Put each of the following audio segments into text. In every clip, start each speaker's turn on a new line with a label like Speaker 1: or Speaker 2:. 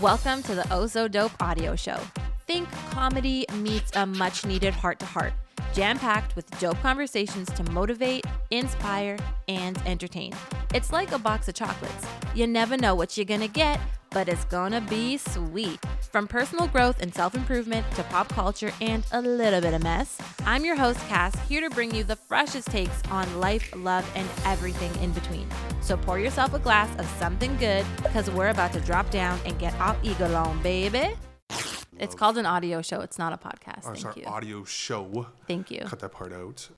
Speaker 1: Welcome to the So Dope audio show. Think comedy meets a much needed heart to heart, jam packed with dope conversations to motivate, inspire, and entertain. It's like a box of chocolates. You never know what you're gonna get, but it's gonna be sweet. From personal growth and self improvement to pop culture and a little bit of mess, I'm your host, Cass, here to bring you the freshest takes on life, love, and everything in between. So pour yourself a glass of something good because we're about to drop down and get our ego on, baby. It's called an audio show. It's not a podcast.
Speaker 2: Oh,
Speaker 1: Thank
Speaker 2: our
Speaker 1: you.
Speaker 2: audio show.
Speaker 1: Thank you.
Speaker 2: Cut that part out.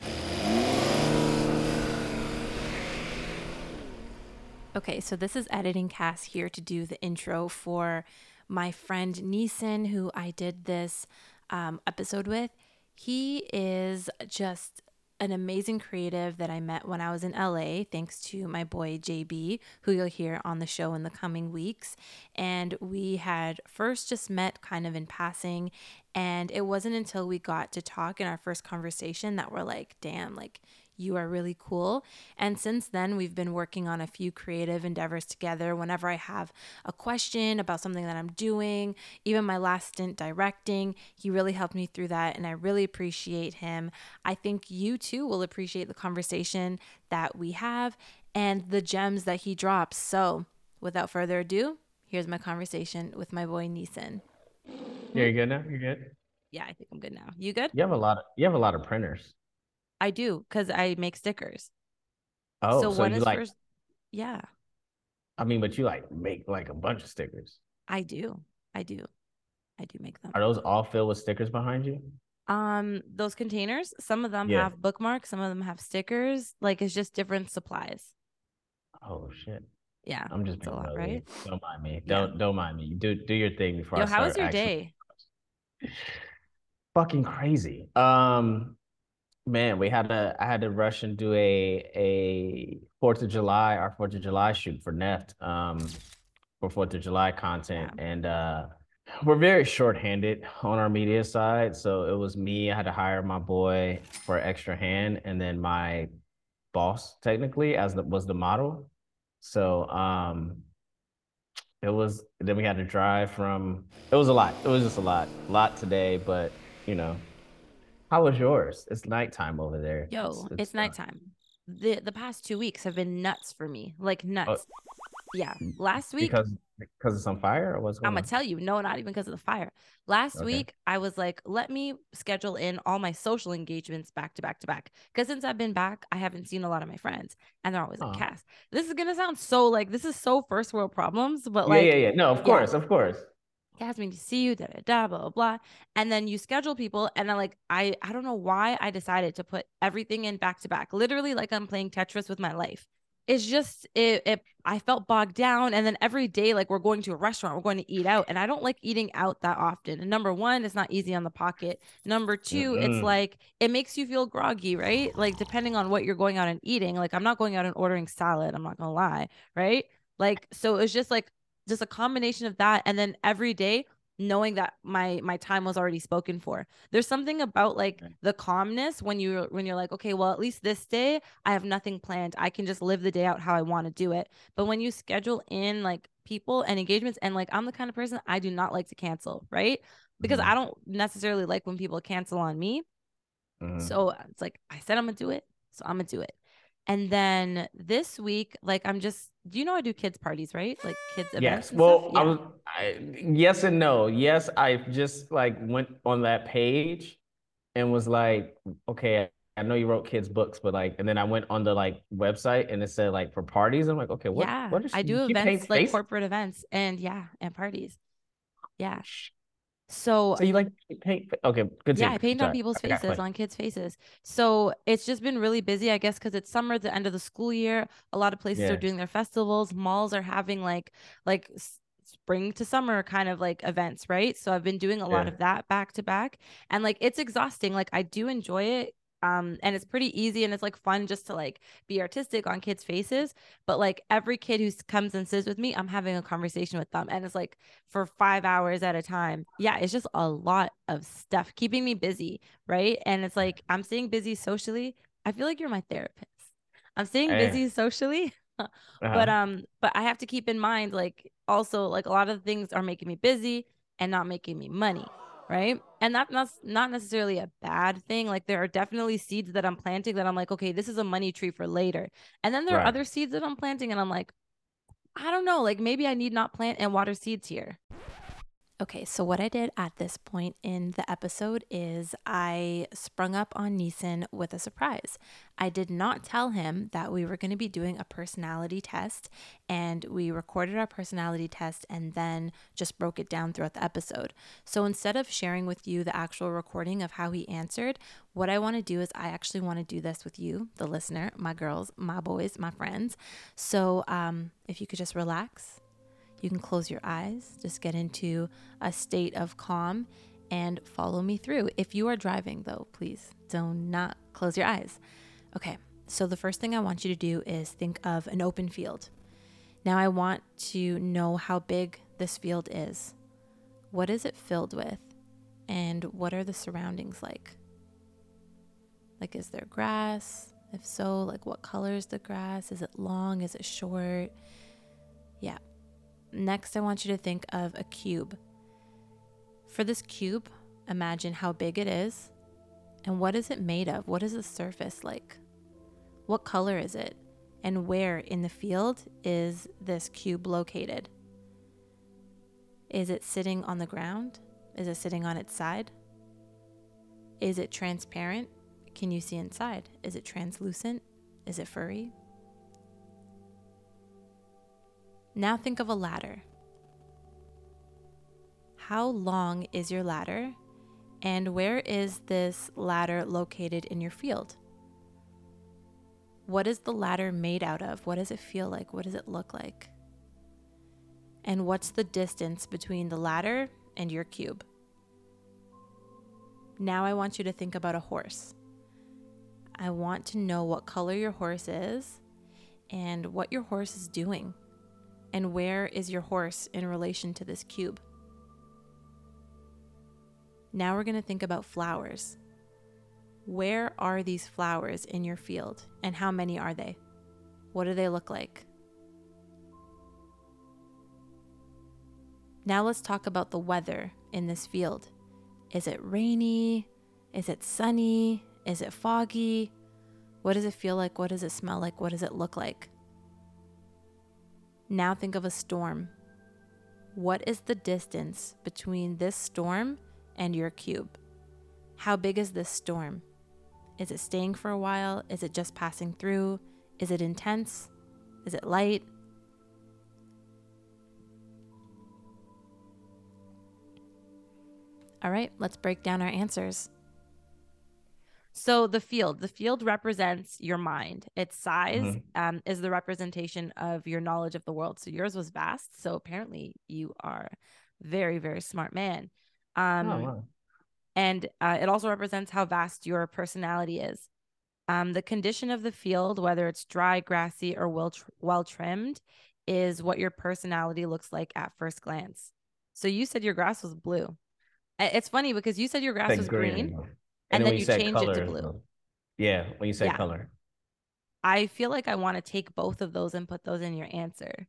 Speaker 1: Okay, so this is editing Cass here to do the intro for my friend Neesin, who I did this um, episode with. He is just an amazing creative that I met when I was in LA, thanks to my boy JB, who you'll hear on the show in the coming weeks. And we had first just met kind of in passing. And it wasn't until we got to talk in our first conversation that we're like, damn, like, you are really cool. And since then, we've been working on a few creative endeavors together. Whenever I have a question about something that I'm doing, even my last stint directing, he really helped me through that. And I really appreciate him. I think you too will appreciate the conversation that we have and the gems that he drops. So, without further ado, here's my conversation with my boy Neesin.
Speaker 3: Yeah, you good now? You're good.
Speaker 1: Yeah, I think I'm good now. You good?
Speaker 3: You have a lot of you have a lot of printers.
Speaker 1: I do because I make stickers.
Speaker 3: Oh,
Speaker 1: so,
Speaker 3: so,
Speaker 1: one
Speaker 3: you
Speaker 1: is
Speaker 3: like
Speaker 1: first. Yeah,
Speaker 3: I mean, but you like make like a bunch of stickers.
Speaker 1: I do. I do. I do make them.
Speaker 3: Are those all filled with stickers behind you?
Speaker 1: Um, those containers, some of them
Speaker 3: Yeah.
Speaker 1: have bookmarks, some of them have stickers. Like it's just different supplies.
Speaker 3: Oh shit.
Speaker 1: Yeah.
Speaker 3: I'm just
Speaker 1: It's a lot, right?
Speaker 3: Don't mind me.
Speaker 1: Yeah.
Speaker 3: Don't don't mind me. Do do your thing before
Speaker 1: Yo,
Speaker 3: I
Speaker 1: how was your
Speaker 3: actually-
Speaker 1: day?
Speaker 3: Fucking crazy. Um man, we had to I had to rush and do a a Fourth of July, our Fourth of July shoot for Neft, um, for Fourth of July content. And uh we're very short-handed on our media side. So it was me, I had to hire my boy for extra hand, and then my boss technically as the was the model. So um it was then we had to drive from it was a lot. It was just a lot. A lot today, but you know. How was yours? It's nighttime over there.
Speaker 1: Yo, it's,
Speaker 3: uh,
Speaker 1: nighttime. The the past two weeks have been nuts for me. Like nuts. yeah. Last week
Speaker 3: because because it's on fire or what's going
Speaker 1: I'm gonna
Speaker 3: on?
Speaker 1: tell you, no, not even because of the fire. Last
Speaker 3: Okay.
Speaker 1: week, I was like, let me schedule in all my social engagements back to back to back. Because since I've been back, I haven't seen a lot of my friends, and they're always like,
Speaker 3: Aw.
Speaker 1: "Cass, this is gonna sound so like this is so first world problems, but like,
Speaker 3: yeah, yeah. No, of course, of course.
Speaker 1: Need to see you, da da da, blah blah blah." And then you schedule people, and then like I I don't know why I decided to put everything in back to back, literally like I'm playing Tetris with my life. It's just it, it I felt bogged down and then every day like we're going to a restaurant, we're going to eat out and I don't like eating out that often. And number 1, it's not easy on the pocket. Number 2, it's
Speaker 3: Mm-mm.
Speaker 1: like it makes you feel groggy, right? Like depending on what you're going out and eating. Like I'm not going out and ordering salad, I'm not going to lie, right? Like so it's just like just a combination of that and then every day knowing that my my time was already spoken for there's something about like
Speaker 3: Okay.
Speaker 1: the calmness when you when you're like okay well at least this day i have nothing planned i can just live the day out how i want to do it but when you schedule in like people and engagements and like i'm the kind of person i do not like to cancel right because
Speaker 3: Mhm,
Speaker 1: i don't necessarily like when people cancel on me
Speaker 3: mhm.
Speaker 1: so it's like I said I'm gonna do it, so I'm gonna do it. And then this week, like I'm just do you know I do kids parties, right? Like kids events.
Speaker 3: Yes. Well,
Speaker 1: stuff?
Speaker 3: I
Speaker 1: Yeah.
Speaker 3: was I, yes and no. Yes, I just like went on that page and was like, okay, I know you wrote kids books, but like, and then I went on the like website and it said like for parties. I'm like, okay, what?
Speaker 1: yeah,
Speaker 3: What is
Speaker 1: I do events like corporate events and yeah, and parties. Yeah. So
Speaker 3: So you like paint? Okay, good.
Speaker 1: yeah, I paint on people's faces, on kids' faces. So it's just been really busy, I guess, because it's summer, the end of the school year. A lot of places are doing their festivals. Malls are having like like spring to summer kind of like events, right? So I've been doing a lot of that back to back, and like it's exhausting. Like I do enjoy it. Um, and it's pretty easy and it's like fun just to like be artistic on kids' faces. But like every kid who comes and sits with me, I'm having a conversation with them. And it's like for five hours at a time. Yeah, it's just a lot of stuff keeping me busy, right? And it's like I'm staying busy socially. I feel like you're my therapist. I'm staying
Speaker 3: Hey.
Speaker 1: busy socially, but
Speaker 3: Uh-huh.
Speaker 1: um, but I have to keep in mind like also like a lot of things are making me busy and not making me money right? And that, that's not necessarily a bad thing. Like there are definitely seeds that i'm planting that i'm like okay this is a money tree for later. And then there right. are other seeds that i'm planting and i'm like i don't know like maybe i need not plant and water seeds here Okay, so what I did at this point in the episode is I sprung up on Neesin with a surprise. I did not tell him that we were going to be doing a personality test, and we recorded our personality test and then just broke it down throughout the episode. So instead of sharing with you the actual recording of how he answered, what I want to do is I actually want to do this with you, the listener, my girls, my boys, my friends. So um, if you could just relax you can close your eyes, just get into a state of calm and follow me through. If you are driving, though, please do not close your eyes. Okay, so the first thing I want you to do is think of an open field. Now, I want to know how big this field is. What is it filled with? And what are the surroundings like? Like, is there grass? If so, like what color is the grass? Is it long? Is it short? Next, I want you to think of a cube. For this cube, imagine how big it is and what is it made of? What is the surface like? What color is it? And where in the field is this cube located? Is it sitting on the ground? Is it sitting on its side? Is it transparent? Can you see inside? Is it translucent? Is it furry? Now think of a ladder. How long is your ladder? And where is this ladder located in your field? What is the ladder made out of? What does it feel like? What does it look like? And what's the distance between the ladder and your cube? Now I want you to think about a horse. I want to know what color your horse is and what your horse is doing. And where is your horse in relation to this cube? Now we're going to think about flowers. Where are these flowers in your field and how many are they? What do they look like? Now let's talk about the weather in this field. Is it rainy? Is it sunny? Is it foggy? What does it feel like? What does it smell like? What does it look like? Now think of a storm. What is the distance between this storm and your cube? How big is this storm? Is it staying for a while? Is it just passing through? Is it intense? Is it light? All right, let's break down our answers. So the field, the field represents your mind. Its size mm-hmm. um, is the representation of your knowledge of the world. So yours was vast. So apparently you are very, very smart man. Um, oh, wow. And uh, it also represents how vast your personality is. Um, the condition of the field, whether it's dry, grassy, or well tr- well trimmed, is what your personality looks like at first glance. So you said your grass was blue. It's funny because you said your grass was green. green and, then, you change color, it to blue.
Speaker 3: Yeah, when you say yeah. color.
Speaker 1: I feel like I want to take both of those and put those in your answer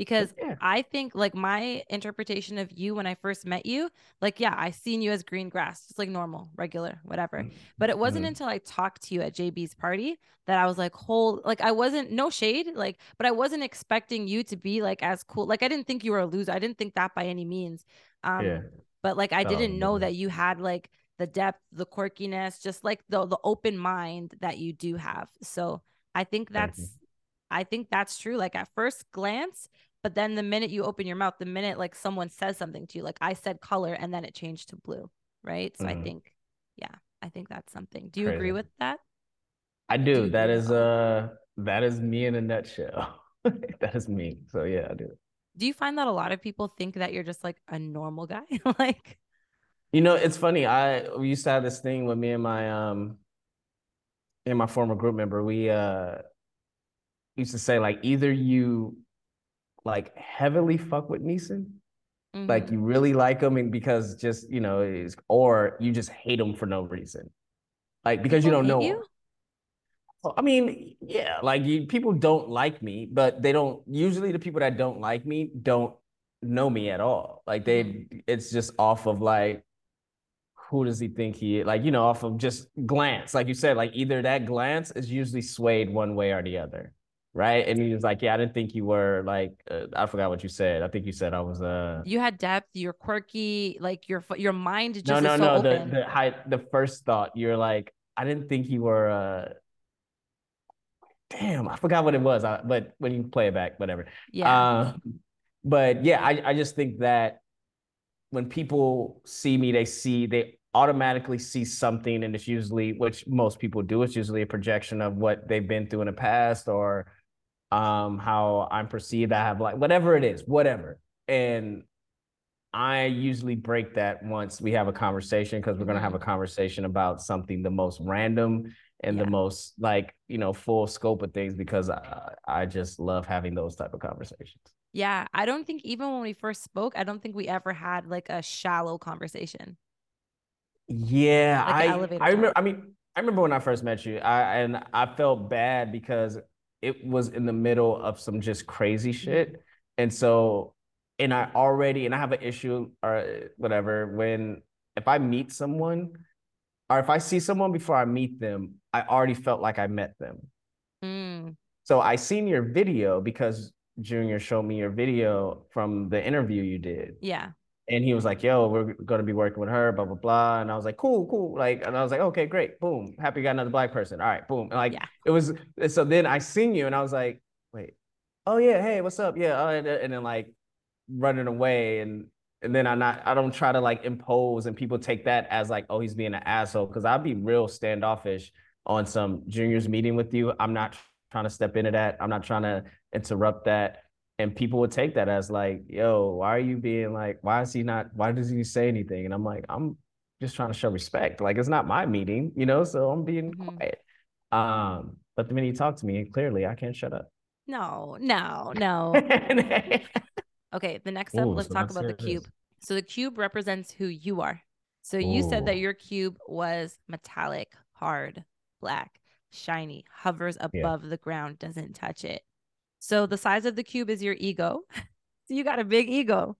Speaker 1: because yeah. I think like my interpretation of you when I first met you, like, yeah, I seen you as green grass, just like normal, regular, whatever. Mm-hmm. But it wasn't mm-hmm. until I talked to you at JB's party that I was like, whole, like, I wasn't, no shade, like, but I wasn't expecting you to be like as cool. Like, I didn't think you were a loser. I didn't think that by any means. Um, yeah. But like, I didn't oh, know that you had like the depth, the quirkiness, just like the the open mind that you do have. So I think that's I think that's true. Like at first glance, but then the minute you open your mouth, the minute like someone says something to you, like I said color and then it changed to blue. Right. So mm-hmm. I think, yeah, I think that's something. Do you Crazy. agree with that?
Speaker 3: I do. do that is uh that is me in a nutshell. that is me. So yeah, I do.
Speaker 1: Do you find that a lot of people think that you're just like a normal guy? like
Speaker 3: you know, it's funny. I we used to have this thing with me and my um and my former group member. We uh used to say like either you like heavily fuck with Neesin, mm-hmm. like you really like him and because just you know is or you just hate him for no reason, like because people you don't know. You? I mean, yeah, like you, people don't like me, but they don't. Usually, the people that don't like me don't know me at all. Like they,
Speaker 1: Mm-hmm.
Speaker 3: it's just off of like, who does he think he is? Like, you know, off of just glance. Like you said, like either that glance is usually swayed one way or the other. Right. And he was like, Yeah, I didn't think you were like, uh, I forgot what you said. I think you said I was, uh,
Speaker 1: You had depth. You're quirky. Like your your mind just
Speaker 3: no, no,
Speaker 1: so
Speaker 3: no.
Speaker 1: open.
Speaker 3: The, the high, the first thought, you're like, I didn't think you were, uh, damn, I forgot what it was. I, but when you play it back, whatever.
Speaker 1: yeah.
Speaker 3: Um, but yeah, I, I just think that when people see me, they see they automatically see something, and it's usually which most people do. It's usually a projection of what they've been through in the past or um how I'm perceived. I have like whatever it is, whatever. And I usually break that once we have a conversation because we're gonna have a conversation about something the most random and
Speaker 1: Yeah.
Speaker 3: the most like you know full scope of things because I, I just love having those type of conversations.
Speaker 1: Yeah. I don't think even when we first spoke, I don't think we ever had like a shallow conversation.
Speaker 3: Yeah,
Speaker 1: Like
Speaker 3: I I remember. I mean, I remember when I first met you. I and I felt bad because it was in the middle of some just crazy shit, and so and I already and I have an issue or whatever when if I meet someone or if I see someone before I meet them, I already felt like I met them.
Speaker 1: Mm,
Speaker 3: So I seen your video because Junior showed me your video from the interview you did
Speaker 1: yeah.
Speaker 3: And he was like, "Yo, we're gonna be working with her, blah blah blah." And I was like, "Cool, cool." Like, and I was like, "Okay, great, boom, happy you got another black person." All right, boom. And like,
Speaker 1: Yeah.
Speaker 3: it was. So then I seen you, and I was like, "Wait, oh yeah, hey, what's up? Yeah," uh, and, and then like running away, and and then I not, I don't try to like impose, and people take that as like, oh, he's being an asshole, because I'd be real standoffish on some juniors meeting with you. I'm not trying to step into that. I'm not trying to interrupt that and people would take that as like, yo, why are you being like, why is he not, why does he say anything? And I'm like, I'm just trying to show respect. Like it's not my meeting, you know, so I'm being
Speaker 1: Mhm.
Speaker 3: quiet. Um, but the minute you talk to me, clearly I can't shut up.
Speaker 1: No, no, no. Okay, the next up,
Speaker 3: Ooh,
Speaker 1: let's
Speaker 3: so
Speaker 1: talk about the cube. So the cube represents who you are. So you said that your cube was metallic, hard, black, shiny, hovers above the ground, doesn't touch it. So the size of the cube is your ego. so you got a big ego.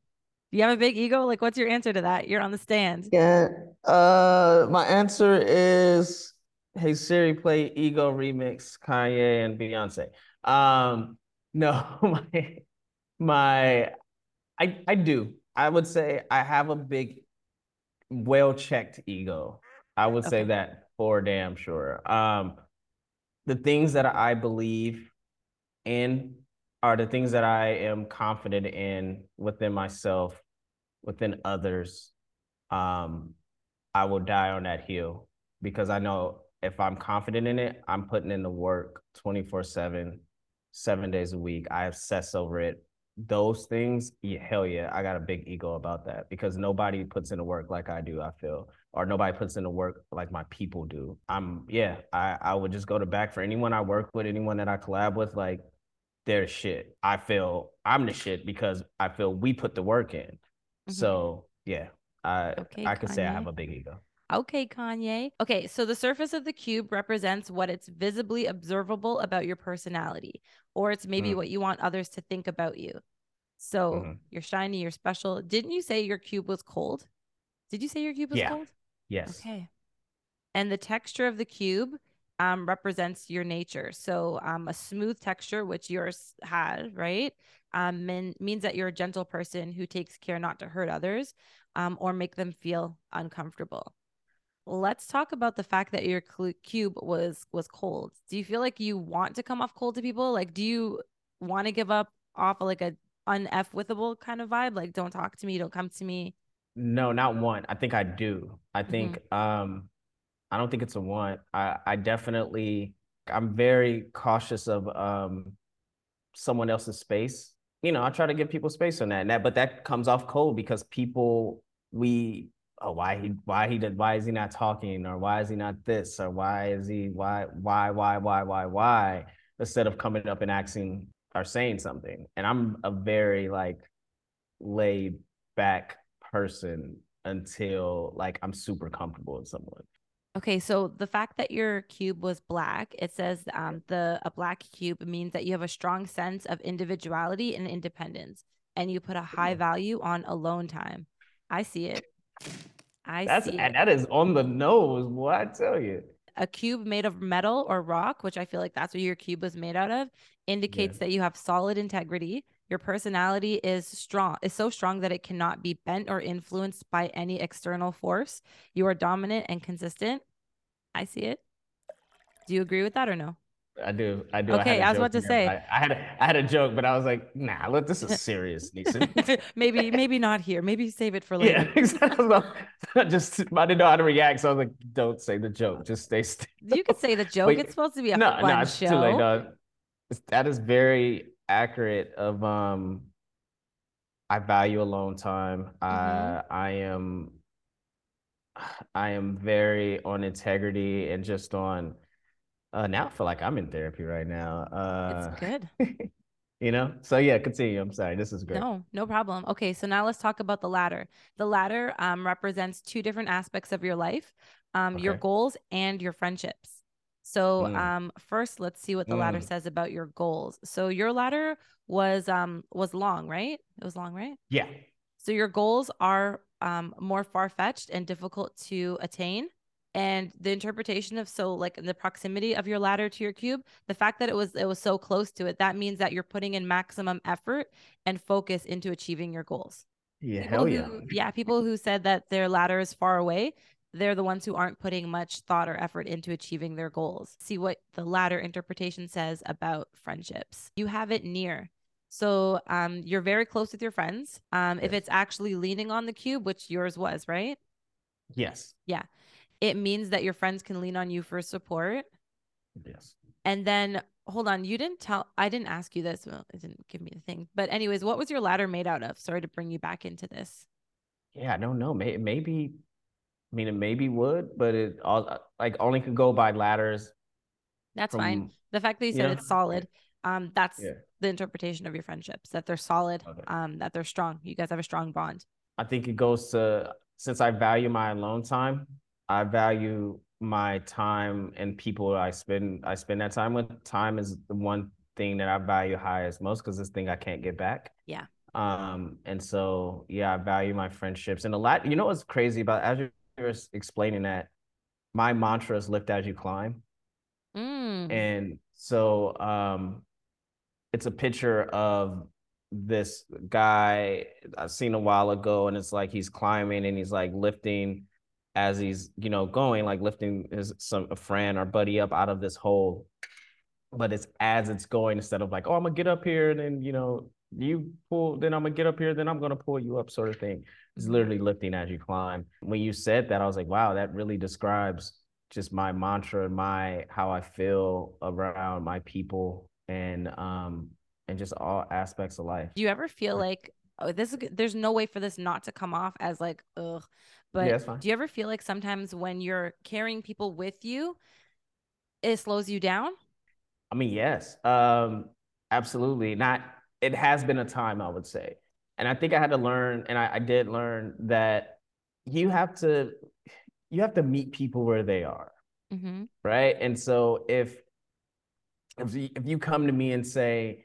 Speaker 1: You have a big ego? Like, what's your answer to that? You're on the stand.
Speaker 3: Yeah. Uh, my answer is, hey Siri, play Ego remix, Kanye and Beyonce. Um, no, my my, I I do. I would say I have a big, well-checked ego. I would say that for damn sure. Um, the things that I believe in are the things that I am confident in within myself, within others. Um, I will die on that hill because I know if I'm confident in it, I'm putting in the work 24 7, seven days a week. I obsess over it. Those things, yeah, hell yeah, I got a big ego about that because nobody puts in the work like I do, I feel, or nobody puts in the work like my people do. I'm, yeah, I, I would just go to back for anyone I work with, anyone that I collab with, like, they're shit. I feel I'm the shit because I feel we put the work in.
Speaker 1: Mhm.
Speaker 3: So, yeah, I,
Speaker 1: Okay,
Speaker 3: I could say I have a big ego.
Speaker 1: Okay, Kanye. Okay, so the surface of the cube represents what it's visibly observable about your personality, or it's maybe
Speaker 3: Mm.
Speaker 1: what you want others to think about you. So
Speaker 3: Mhm.
Speaker 1: you're shiny, you're special. Didn't you say your cube was cold? Did you say your cube was
Speaker 3: Yeah.
Speaker 1: cold?
Speaker 3: Yes.
Speaker 1: Okay. And the texture of the cube um, represents your nature. So um, a smooth texture, which yours had, right, um, mean, means that you're a gentle person who takes care not to hurt others um, or make them feel uncomfortable. Let's talk about the fact that your clu- cube was was cold. Do you feel like you want to come off cold to people? Like, do you want to give up off like a unf withable kind of vibe? Like, don't talk to me, don't come to me.
Speaker 3: No, not one. I think I do. I
Speaker 1: Mm-hmm.
Speaker 3: think um I don't think it's a want. I I definitely I'm very cautious of um someone else's space. You know, I try to give people space on that. And that but that comes off cold because people we oh why he why he did why is he not talking or why is he not this or why is he why why why why why why instead of coming up and asking or saying something. And I'm a very like laid back person until like I'm super comfortable with someone.
Speaker 1: Okay, so the fact that your cube was black, it says um, the a black cube means that you have a strong sense of individuality and independence, and you put a high value on alone time. I see it. I
Speaker 3: That's
Speaker 1: see
Speaker 3: and
Speaker 1: it.
Speaker 3: that is on the nose, boy. I tell you.
Speaker 1: A cube made of metal or rock, which I feel like that's what your cube was made out of, indicates that you have solid integrity. Your personality is strong, is so strong that it cannot be bent or influenced by any external force. You are dominant and consistent. I see it. Do you agree with that or no?
Speaker 3: I do. I do.
Speaker 1: Okay,
Speaker 3: I,
Speaker 1: I was about to say.
Speaker 3: I, I had a, I had a joke, but I was like, nah, look, this is serious, Neesin.
Speaker 1: maybe, maybe not here. Maybe save it for later.
Speaker 3: yeah, exactly. I just I didn't know how to react, so I was like, don't say the joke. Just stay still.
Speaker 1: You could say the joke. It's supposed to be a
Speaker 3: no,
Speaker 1: fun
Speaker 3: no, it's
Speaker 1: show.
Speaker 3: too late. It's- That is very accurate. Of um, I value alone time.
Speaker 1: Mm-hmm.
Speaker 3: I I am, I am very on integrity and just on. Uh, now I feel like I'm in therapy right now. Uh,
Speaker 1: It's good.
Speaker 3: you know. So yeah, continue. I'm sorry. This is great.
Speaker 1: No, no problem. Okay, so now let's talk about the ladder. The ladder um, represents two different aspects of your life, um, your goals and your friendships. So
Speaker 3: Mm.
Speaker 1: um, first, let's see what the ladder
Speaker 3: Mm.
Speaker 1: says about your goals. So your ladder was um was long, right? It was long, right?
Speaker 3: Yeah.
Speaker 1: So your goals are um, more far fetched and difficult to attain. And the interpretation of so like the proximity of your ladder to your cube, the fact that it was it was so close to it, that means that you're putting in maximum effort and focus into achieving your goals.
Speaker 3: Yeah.
Speaker 1: People
Speaker 3: Hell yeah.
Speaker 1: who- yeah, people who said that their ladder is far away, they're the ones who aren't putting much thought or effort into achieving their goals. See what the ladder interpretation says about friendships. You have it near. So um, you're very close with your friends. Um, If it's actually leaning on the cube, which yours was, right?
Speaker 3: Yes. Yeah.
Speaker 1: It means that your friends can lean on you for support.
Speaker 3: Yes.
Speaker 1: And then hold on, you didn't tell I didn't ask you this. Well, it didn't give me the thing. But anyways, what was your ladder made out of? Sorry to bring you back into this.
Speaker 3: Yeah. I don't know. Maybe. I mean, it maybe would, but it all like only could go by ladders.
Speaker 1: That's fine. The fact that you
Speaker 3: you
Speaker 1: said
Speaker 3: know?
Speaker 1: it's solid, um, that's
Speaker 3: yeah.
Speaker 1: the interpretation of your friendships, that they're solid,
Speaker 3: Okay.
Speaker 1: um, that they're strong. You guys have a strong bond.
Speaker 3: I think it goes to since I value my alone time, I value my time and people I spend I spend that time with. Time is the one thing that I value highest most because this thing I can't get back.
Speaker 1: Yeah.
Speaker 3: Um, and so yeah, I value my friendships. And a lot, you know what's crazy about as you were explaining that, my mantra is lift as you climb.
Speaker 1: Mm.
Speaker 3: And so um it's a picture of this guy I've seen a while ago, and it's like he's climbing and he's like lifting as he's, you know, going, like lifting his some a friend or buddy up out of this hole. But it's as it's going, instead of like, oh, I'm gonna get up here and then you know, you pull, then I'm gonna get up here, then I'm gonna pull you up, sort of thing. It's
Speaker 1: Mhm.
Speaker 3: literally lifting as you climb. When you said that, I was like, wow, that really describes just my mantra and my how I feel around my people and um and just all aspects of life.
Speaker 1: Do you ever feel like oh, this is there's no way for this not to come off as like ugh, but
Speaker 3: yeah,
Speaker 1: do you ever feel like sometimes when you're carrying people with you, it slows you down?
Speaker 3: I mean, yes, um, absolutely. Not. It has been a time, I would say, and I think I had to learn, and I, I did learn that you have to, you have to meet people where they are,
Speaker 1: Mm-hmm.
Speaker 3: right? And so if if you, if you come to me and say,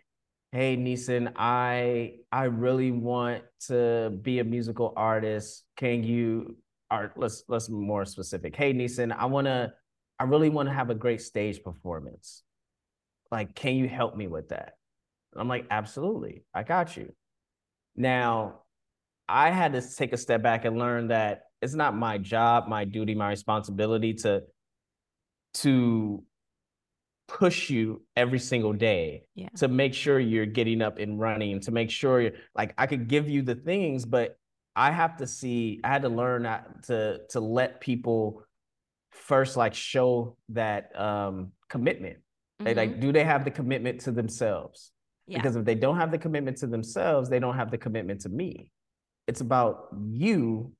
Speaker 3: "Hey, Neesin, I I really want to be a musical artist. Can you?" Or let's let's be more specific. Hey, Neesin, I wanna, I really want to have a great stage performance. Like, can you help me with that? And I'm like, absolutely, I got you. Now, I had to take a step back and learn that it's not my job, my duty, my responsibility to to push you every single day
Speaker 1: Yeah.
Speaker 3: to make sure you're getting up and running, to make sure you're like I could give you the things, but I have to see, I had to learn to to let people first like show that um commitment. They
Speaker 1: Mhm.
Speaker 3: like, do they have the commitment to themselves?
Speaker 1: Yeah.
Speaker 3: Because if they don't have the commitment to themselves, they don't have the commitment to me. It's about you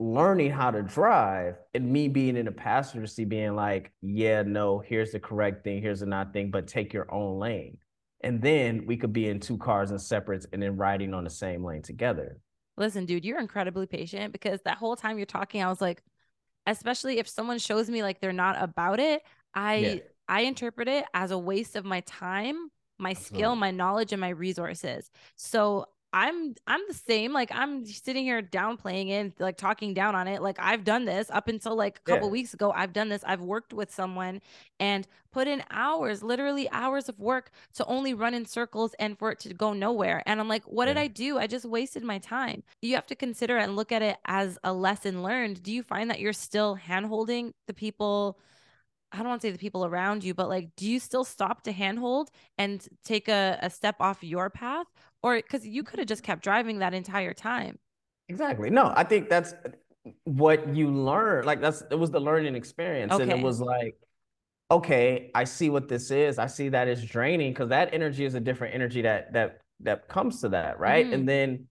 Speaker 3: learning how to drive and me being in a passenger seat being like, yeah, no, here's the correct thing, here's the not thing, but take your own lane. And then we could be in two cars and separates and then riding on the same lane together.
Speaker 1: Listen, dude, you're incredibly patient because that whole time you're talking, I was like, especially if someone shows me like they're not about it, I
Speaker 3: Yeah.
Speaker 1: I interpret it as a waste of my time, my skill, my knowledge, and my resources. So I'm I'm the same. Like I'm sitting here downplaying it, like talking down on it. Like I've done this up until like a couple
Speaker 3: Yeah.
Speaker 1: weeks ago. I've done this. I've worked with someone and put in hours, literally hours of work to only run in circles and for it to go nowhere. And I'm like, what did I do? I just wasted my time. You have to consider and look at it as a lesson learned. Do you find that you're still handholding the people? I don't want to say the people around you, but like, do you still stop to handhold and take a, a step off your path? Or because you could have just kept driving that entire time.
Speaker 3: Exactly. No, I think that's what you learn. Like that's it was the learning experience. And it was like, okay, I see what this is. I see that it's draining because that energy is a different energy that that that comes to that, right?
Speaker 1: Mhm.
Speaker 3: And then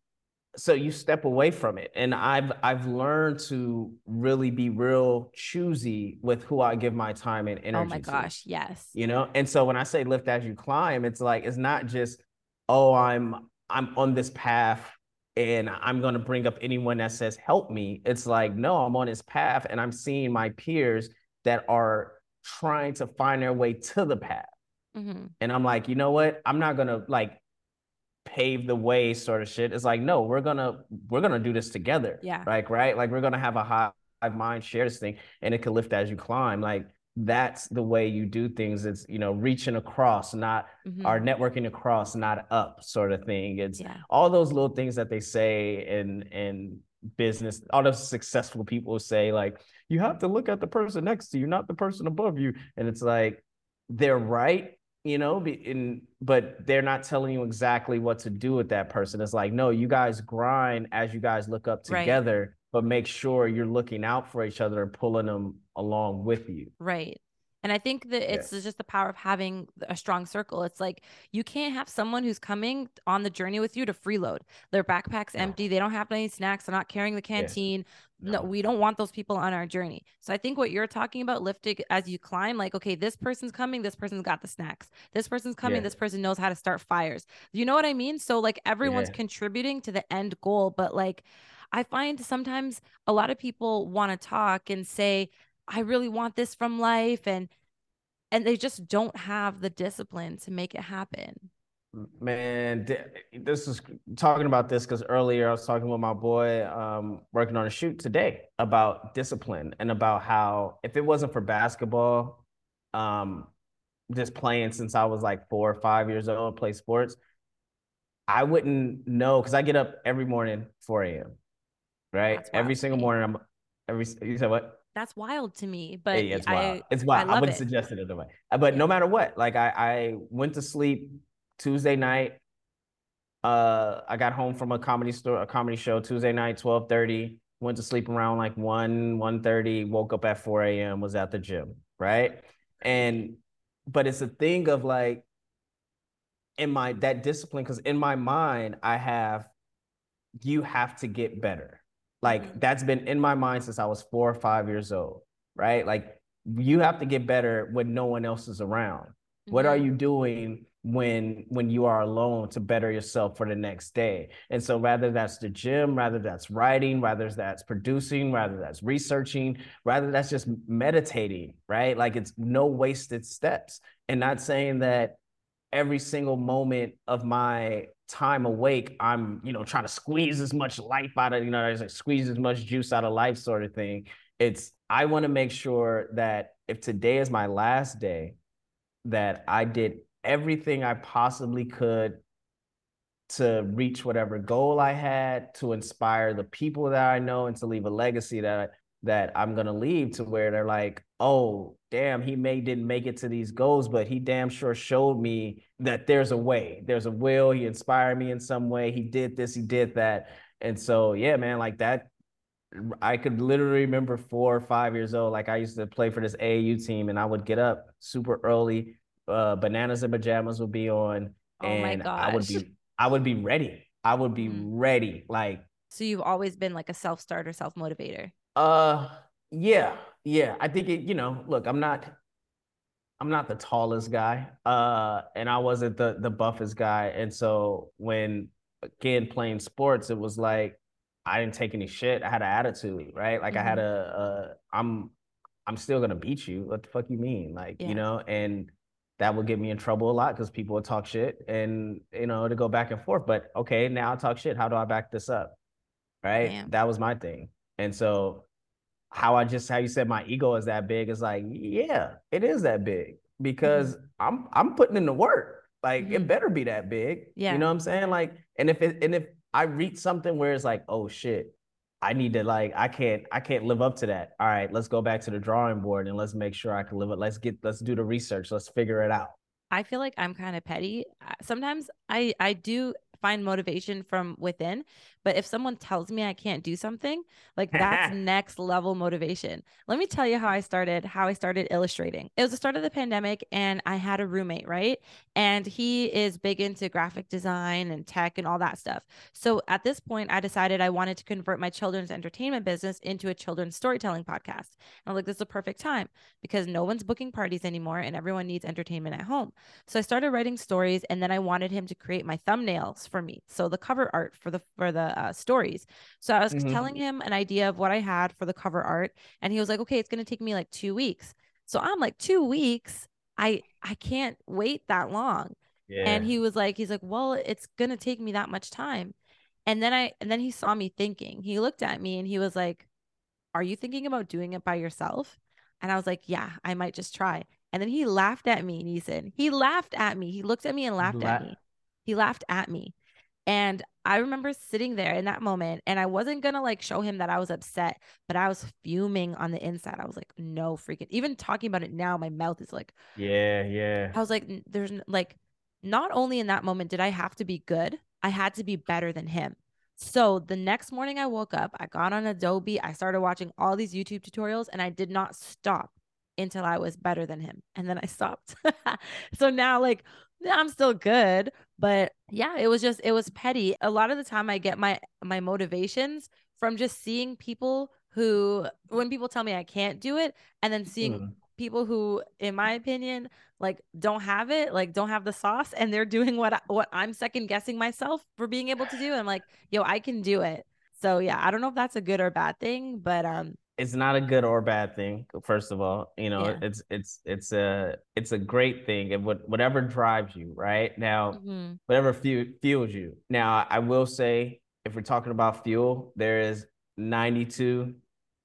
Speaker 3: so you step away from it. And I've I've learned to really be real choosy with who I give my time and energy
Speaker 1: Oh my
Speaker 3: to
Speaker 1: gosh. Yes.
Speaker 3: you know and so when i say lift as you climb it's like it's not just oh i'm i'm on this path and i'm going to bring up anyone that says help me it's like no i'm on this path and i'm seeing my peers that are trying to find their way to the path
Speaker 1: hmm
Speaker 3: and i'm like you know what i'm not going to like pave the way sort of shit it's like no we're to we're to do this together
Speaker 1: Yeah.
Speaker 3: like right like we're to have a high mind share this thing and it can lift as you climb like that's the way you do things it's you know reaching across not
Speaker 1: Mhm.
Speaker 3: are networking across not up sort of thing it's
Speaker 1: Yeah.
Speaker 3: all those little things that they say in in business all those successful people say like you have to look at the person next to you not the person above you and it's like they're right you know in but they're not telling you exactly what to do with that person it's like no you guys grind as you guys look up
Speaker 1: Right.
Speaker 3: together but make sure you're looking out for each other and pulling them along with you
Speaker 1: Right. And I think that it's
Speaker 3: Yes.
Speaker 1: just the power of having a strong circle. It's like you can't have someone who's coming on the journey with you to freeload. Their backpack's
Speaker 3: No.
Speaker 1: empty. They don't have any snacks. They're not carrying the canteen. No,
Speaker 3: No.
Speaker 1: we don't want those people on our journey. So I think what you're talking about lifting as you climb, like, okay, this person's coming, this person's got the snacks. This person's coming,
Speaker 3: Yeah.
Speaker 1: this person knows how to start fires. You know what I mean? So like everyone's
Speaker 3: Yeah.
Speaker 1: contributing to the end goal, but like I find sometimes a lot of people want to talk and say, I really want this from life and and they just don't have the discipline to make it happen.
Speaker 3: Man, this is talking about this because earlier I was talking with my boy um, working on a shoot today about discipline and about how if it wasn't for basketball, um, just playing since I was like four or five years old, play sports, I wouldn't know because I get up every morning 4 a.m. Right, every single morning. I'm every you said what?
Speaker 1: That's wild to me, but
Speaker 3: yeah, it's
Speaker 1: I
Speaker 3: wild. It's wild. I,
Speaker 1: love
Speaker 3: wouldn't
Speaker 1: it.
Speaker 3: suggest it either way. Uh, But
Speaker 1: Yeah.
Speaker 3: no matter what, like I, I went to sleep Tuesday night. Uh, I got home from a comedy store, a comedy show Tuesday night, 12:30. Went to sleep around like 1, 1:30, woke up at 4 a.m., was at the gym, right? And but it's a thing of like in my that discipline, because in my mind, I have you have to get better. Like
Speaker 1: Mhm.
Speaker 3: that's been in my mind since I was four or five years old, right? Like you have to get better when no one else is around. What are
Speaker 1: Mhm.
Speaker 3: you doing when when you are alone to better yourself for the next day? And so rather that's the gym, rather that's writing, rather that's producing, rather that's researching, rather that's just meditating, right? Like it's no wasted steps. And not saying that every single moment of my time awake, I'm, you know, trying to squeeze as much life out of, you know, like squeeze as much juice out of life sort of thing. It's, I want to make sure that if today is my last day, that I did everything I possibly could to reach whatever goal I had, to inspire the people that I know, and to leave a legacy that that I'm gonna leave to where they're like, oh, damn, he may didn't make it to these goals, but he damn sure showed me that there's a way, there's a will. He inspired me in some way. He did this, he did that, and so yeah, man, like that. I could literally remember four or five years old. Like I used to play for this AAU team, and I would get up super early. Uh, bananas and pajamas would be on,
Speaker 1: Oh my
Speaker 3: and I would be I would be ready. I would be
Speaker 1: Mhm.
Speaker 3: ready. Like,
Speaker 1: So you've always been like a self-starter, self-motivator.
Speaker 3: uh, yeah, yeah. I think it, you know, look, I'm not I'm not the tallest guy. Uh, and I wasn't the the buffest guy. And so when again playing sports, it was like I didn't take any shit. I had an attitude, right? Like I had a, a I'm I'm still gonna beat you. What the fuck you mean? Like,
Speaker 1: Yeah.
Speaker 3: you know, and that would get me in trouble a lot because people would talk shit and you know to go back and forth. But okay, now I talk shit. How do I back this up? Right. Damn. That was my thing. And so how I just how you said my ego is that big is like, yeah, it is that big because mm-hmm. I'm I'm putting in the work. Like mm-hmm. it better be that big. Yeah. You know what I'm saying? Like, and if it and if I reach something where it's like, oh shit, I need to like I can't I can't live up to that. All right, let's go back to the drawing board and let's make sure I can live it. Let's get let's do the research. Let's figure it out.
Speaker 1: I feel like I'm kind of petty. Sometimes I I do find motivation from within. But if someone tells me I can't do something, like that's next level motivation. Let me tell you how I started, how I started illustrating. It was the start of the pandemic and I had a roommate, right? And he is big into graphic design and tech and all that stuff. So at this point, I decided I wanted to convert my children's entertainment business into a children's storytelling podcast. And I'm like, this is a perfect time because no one's booking parties anymore and everyone needs entertainment at home. So I started writing stories and then I wanted him to create my thumbnails for me. So the cover art for the for the uh, stories. So I was mm-hmm. telling him an idea of what I had for the cover art, and he was like, "Okay, it's going to take me like two weeks." So I'm like, two weeks? I I can't wait that long. Yeah. And he was like, he's like, well, it's gonna take me that much time. And then I and then he saw me thinking. He looked at me and he was like, Are you thinking about doing it by yourself? And I was like, Yeah, I might just try. And then he laughed at me, and he said, He laughed at me. He looked at me and laughed La- at me. He laughed at me. And I remember sitting there in that moment and I wasn't gonna like show him that I was upset, but I was fuming on the inside. I was like, no freaking even talking about it now, my mouth is like,
Speaker 3: yeah, yeah.
Speaker 1: I was like, there's like, not only in that moment did I have to be good, I had to be better than him. So the next morning I woke up, I got on Adobe, I started watching all these YouTube tutorials, and I did not stop until I was better than him. And then I stopped. so now, like, I'm still good, but yeah, it was just it was petty. A lot of the time I get my my motivations from just seeing people who when people tell me I can't do it and then seeing mm. people who in my opinion like don't have it, like don't have the sauce and they're doing what what I'm second guessing myself for being able to do. I'm like, "Yo, I can do it." So yeah, I don't know if that's a good or bad thing, but um
Speaker 3: it's not a good or bad thing first of all you know yeah. it's it's it's a it's a great thing and what whatever drives you right now mm-hmm. whatever fuel, fuels you now i will say if we're talking about fuel there is 92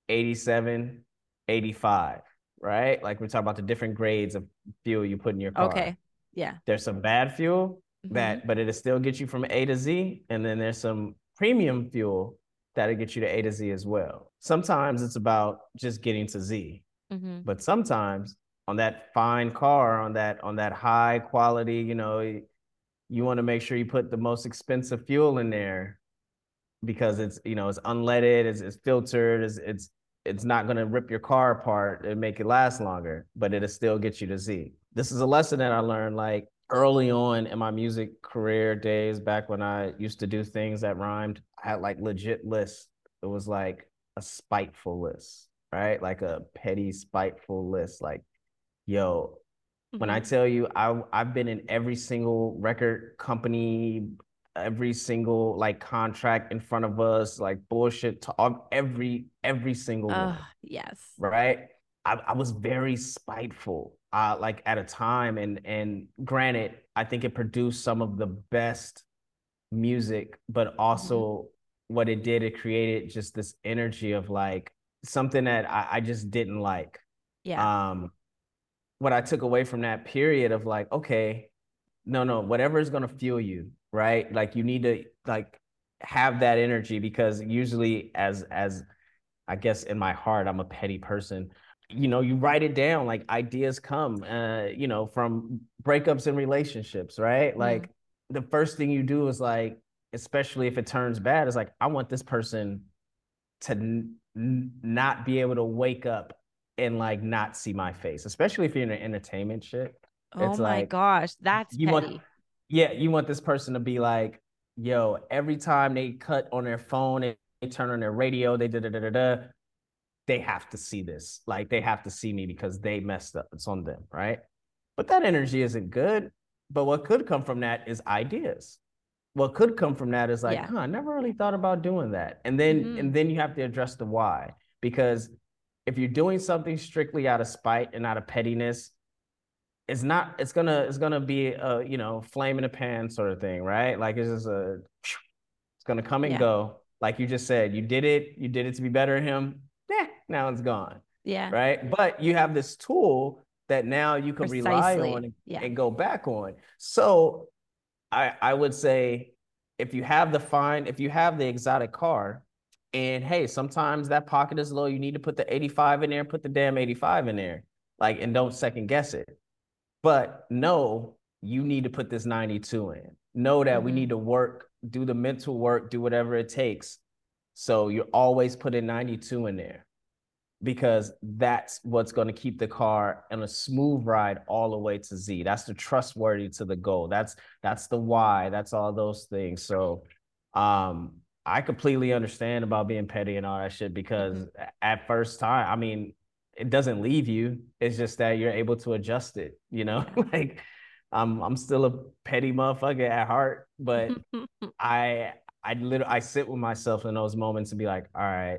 Speaker 3: 87 85 right like we're talking about the different grades of fuel you put in your car
Speaker 1: okay yeah
Speaker 3: there's some bad fuel mm-hmm. that but it'll still get you from a to z and then there's some premium fuel that'll get you to A to Z as well. Sometimes it's about just getting to Z, mm-hmm. but sometimes on that fine car, on that on that high quality, you know, you want to make sure you put the most expensive fuel in there because it's you know it's unleaded, it's, it's filtered, it's it's it's not going to rip your car apart and make it last longer, but it'll still get you to Z. This is a lesson that I learned like early on in my music career days, back when I used to do things that rhymed, had like legit lists. It was like a spiteful list, right? Like a petty, spiteful list. Like, yo, mm-hmm. when I mm-hmm. tell you, I I've been in every single record company, every single like contract in front of us, like bullshit talk, every every single uh, one.
Speaker 1: Yes.
Speaker 3: Right. I, I was very spiteful uh, like at a time and and granted i think it produced some of the best music but also mm-hmm. what it did it created just this energy of like something that I, I just didn't like.
Speaker 1: Yeah.
Speaker 3: Um what i took away from that period of like okay no no whatever is going to fuel you right? Like you need to like have that energy because usually as as i guess in my heart i'm a petty person. You know you write it down like ideas come uh you know from breakups and relationships right? Like the first thing you do is like especially if it turns bad is like i want this person to n- not be able to wake up and like not see my face especially if you're in an entertainment shit
Speaker 1: oh it's my like, gosh that's you petty.
Speaker 3: want yeah you want this person to be like yo every time they cut on their phone and they turn on their radio they da da da da da they have to see this. Like they have to see me because they messed up. It's on them, right? But that energy isn't good. But what could come from that is ideas. What could come from that is like, yeah. huh, I never really thought about doing that. And then mm-hmm. and then you have to address the why. Because if you're doing something strictly out of spite and out of pettiness, it's not it's gonna it's gonna be a you know flame in a pan sort of thing right like it's just a it's gonna come and
Speaker 1: Yeah.
Speaker 3: go like you just said you did it you did it to be better than him yeah now it's gone
Speaker 1: Yeah.
Speaker 3: right but you have this tool that now you can rely on and,
Speaker 1: Yeah.
Speaker 3: and go back on so i i would say if you have the fine if you have the exotic car and hey sometimes that pocket is low you need to put the 85 in there put the damn 85 in there like and don't second guess it but no, you need to put this 92 in. Know that we
Speaker 1: Mhm.
Speaker 3: need to work, do the mental work, do whatever it takes. So you're always putting 92 in there because that's what's going to keep the car on a smooth ride all the way to Z. That's the trustworthy to the goal. That's that's the why. That's all those things. So um I completely understand about being petty and all that shit because a- at first time, I mean, it doesn't leave you. It's just that you're able to adjust it, you know? like I'm I'm still a petty motherfucker at heart, but I I literally I sit with myself in those moments and be like, all right,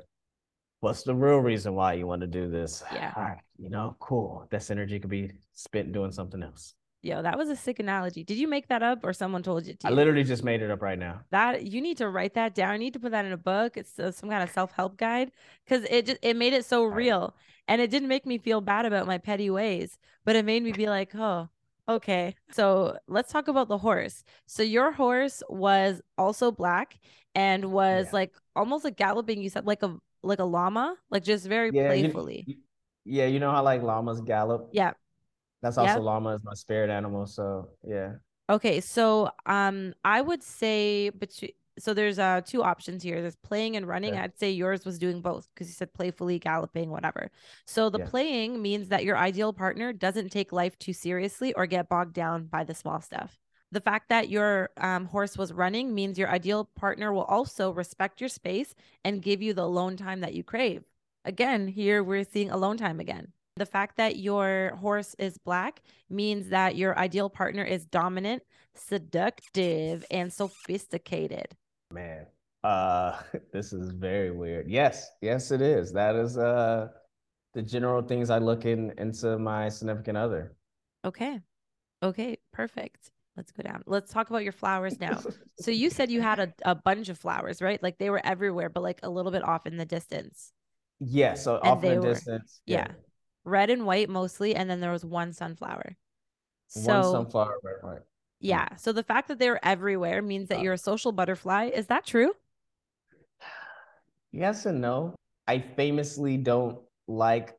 Speaker 3: what's the real reason why you want to do this?
Speaker 1: Yeah.
Speaker 3: All right, you know, cool. This energy could be spent doing something else.
Speaker 1: Yo, that was a sick analogy. Did you make that up or someone told you? to
Speaker 3: I
Speaker 1: you?
Speaker 3: literally just made it up right now.
Speaker 1: that you need to write that down. You need to put that in a book. It's uh, some kind of self help guide because it just it made it so
Speaker 3: Right.
Speaker 1: real, and it didn't make me feel bad about my petty ways, but it made me be like, oh, okay. So let's talk about the horse. So your horse was also black and was
Speaker 3: Yeah.
Speaker 1: like almost like galloping. You said like a like a llama, like just very
Speaker 3: Yeah,
Speaker 1: playfully.
Speaker 3: you- yeah, you know how like llamas gallop?
Speaker 1: yeah.
Speaker 3: That's also llama is my spirit animal. So yeah.
Speaker 1: Okay, so um I would say between so there's uh two options here. There's playing and running.
Speaker 3: Okay.
Speaker 1: I'd say yours was doing both because you said playfully, galloping, whatever. So the
Speaker 3: Yeah.
Speaker 1: playing means that your ideal partner doesn't take life too seriously or get bogged down by the small stuff. The fact that your um, horse was running means your ideal partner will also respect your space and give you the alone time that you crave. Again, here we're seeing alone time again. The fact that your horse is black means that your ideal partner is dominant, seductive, and sophisticated.
Speaker 3: Man, uh, this is very weird. Yes, yes, it is. That is uh the general things I look in into my significant other.
Speaker 1: Okay. Okay, perfect. Let's go down. Let's talk about your flowers now. So you said you had a, a bunch of flowers, right? Like they were everywhere, but like a little bit off in the distance.
Speaker 3: yeah, so
Speaker 1: And
Speaker 3: off in the
Speaker 1: were-
Speaker 3: distance.
Speaker 1: Yeah. Red and white mostly, and then there was one sunflower.
Speaker 3: One
Speaker 1: So
Speaker 3: sunflower, right, right.
Speaker 1: yeah. So the fact that they were everywhere means that
Speaker 3: Uh,
Speaker 1: you're a social butterfly. Is that true?
Speaker 3: Yes and no. I famously don't like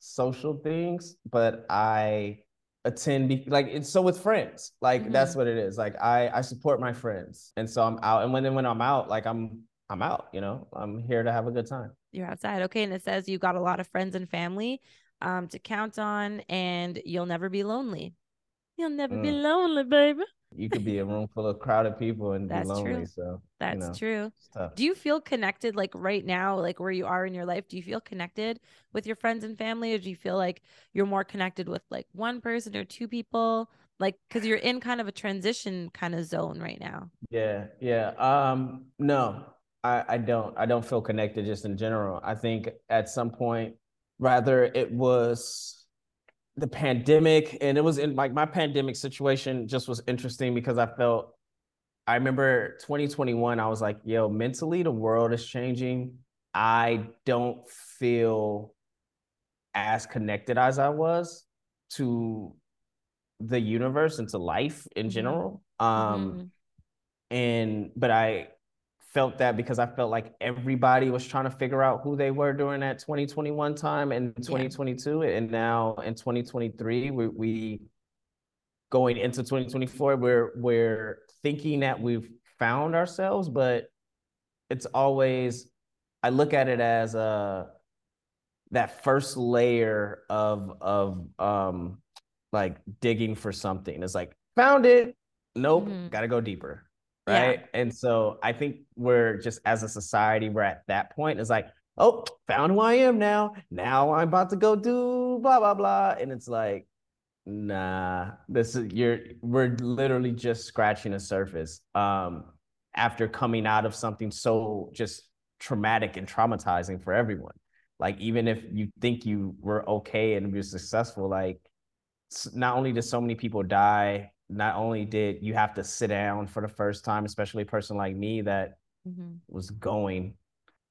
Speaker 3: social things, but I attend be- like it's so with friends. Like that's
Speaker 1: Mm-hmm.
Speaker 3: what it is. Like I I support my friends, and so I'm out. And when then when I'm out, like I'm I'm out. You know, I'm here to have a good time.
Speaker 1: You're outside. Okay. And it says you got a lot of friends and family um to count on, and you'll never be lonely. You'll never be
Speaker 3: Mm.
Speaker 1: lonely, baby.
Speaker 3: You could be a room full of crowded people and
Speaker 1: That's
Speaker 3: be
Speaker 1: true.
Speaker 3: lonely. So
Speaker 1: That's
Speaker 3: you know,
Speaker 1: true. Do you feel connected like right now, like where you are in your life? Do you feel connected with your friends and family, or do you feel like you're more connected with like one person or two people? Like, because you're in kind of a transition kind of zone right now.
Speaker 3: Yeah, yeah. Um, no, I, I don't. I don't feel connected just in general. I think at some point, rather it was the pandemic, and it was in like my pandemic situation just was interesting because I felt I remember 2021, I was like, yo, mentally the world is changing. I don't feel as connected as I was to the universe and to life in
Speaker 1: Mhm.
Speaker 3: general. Um,
Speaker 1: Mhm.
Speaker 3: and but I felt that because I felt like everybody was trying to figure out who they were during that 2021 time and 2022, and now in 2023, we, we going into 2024, we're we're thinking that we've found ourselves, but it's always I look at it as a that first layer of of um like digging for something. It's like found it, nope,
Speaker 1: Mhm.
Speaker 3: gotta go deeper.
Speaker 1: Yeah.
Speaker 3: Right. And so I think we're just as a society, we're at that point. It's like, oh, found who I am now. Now I'm about to go do blah blah blah. And it's like, nah, this is you're we're literally just scratching the surface. Um, after coming out of something so just traumatic and traumatizing for everyone. Like even if you think you were okay and you're successful, like not only did so many people die, not only did you have to sit down for the first time, especially a person like me that
Speaker 1: Mhm.
Speaker 3: was going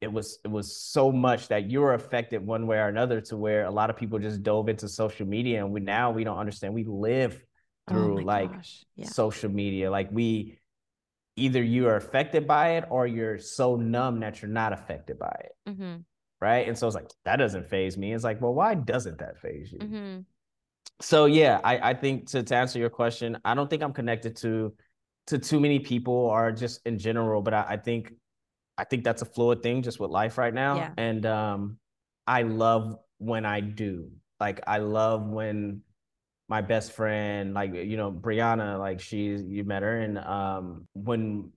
Speaker 3: it was it was so much that you were affected one way or another to where a lot of people just dove into social media and we now we don't understand we live
Speaker 1: Oh
Speaker 3: through
Speaker 1: my
Speaker 3: like.
Speaker 1: Yeah.
Speaker 3: social media like we either you are affected by it or you're so numb that you're not affected by it
Speaker 1: Mm-hmm.
Speaker 3: right and so it's like that doesn't phase me it's like well why doesn't that phase you
Speaker 1: Mm-hmm.
Speaker 3: So yeah i i think to, to answer your question i don't think i'm connected to to too many people or just in general but i, I think i think that's a fluid thing just with life right now.
Speaker 1: Yeah.
Speaker 3: and um i love when i do. Like i love when my best friend like you know brianna like she's you met her and um when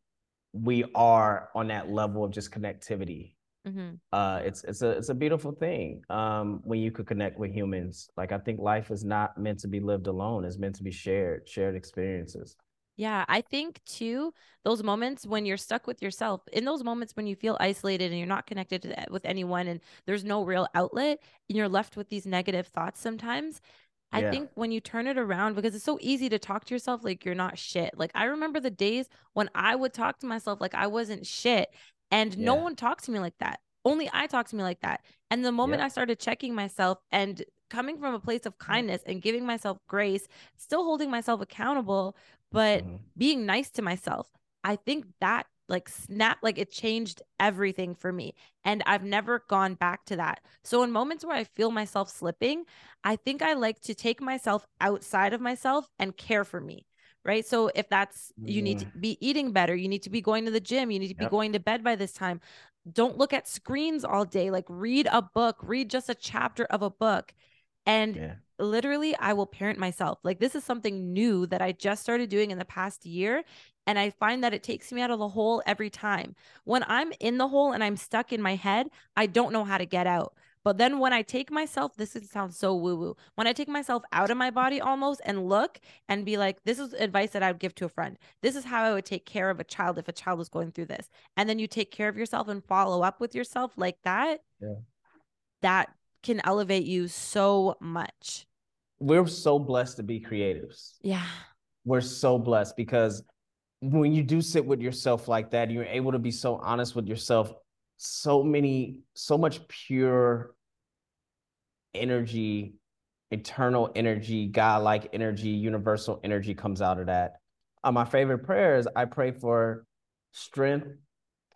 Speaker 3: we are on that level of just connectivity
Speaker 1: Mm-hmm.
Speaker 3: uh it's it's a it's a beautiful thing um when you could connect with humans like i think life is not meant to be lived alone it's meant to be shared shared experiences
Speaker 1: Yeah, I think too, those moments when you're stuck with yourself, in those moments when you feel isolated and you're not connected to, with anyone and there's no real outlet and you're left with these negative thoughts sometimes. I
Speaker 3: Yeah.
Speaker 1: think when you turn it around, because it's so easy to talk to yourself like you're not shit. Like I remember the days when I would talk to myself like I wasn't shit, and no one talked to me like that. Only I talked to me like that. And the moment
Speaker 3: Yep.
Speaker 1: I started checking myself and coming from a place of kindness and giving myself grace, still holding myself accountable, but
Speaker 3: Mhm.
Speaker 1: being nice to myself. I think that like snap like it changed everything for me and I've never gone back to that. So in moments where I feel myself slipping, I think I like to take myself outside of myself and care for me. Right. So if that's you need to mm-hmm. be eating better, you need to be going to the gym, you need to be going to bed by this time. Don't look at screens all day. Like read a book, read just a chapter of a book. And
Speaker 3: yeah
Speaker 1: literally I will parent myself. Like this is something new that I just started doing in the past year and I find that it takes me out of the hole every time. When I'm in the hole and I'm stuck in my head, I don't know how to get out. But then when I take myself, this sounds so woo woo. When I take myself out of my body almost and look and be like, this is advice that I would give to a friend. This is how I would take care of a child if a child was going through this. And then you take care of yourself and follow up with yourself like that.
Speaker 3: Yeah.
Speaker 1: That can elevate you so much.
Speaker 3: we're so blessed to be creatives
Speaker 1: Yeah.
Speaker 3: we're so blessed because when you do sit with yourself like that you're able to be so honest with yourself so many so much pure energy eternal energy godlike energy universal energy comes out of that. Uh, my favorite prayers i pray for strength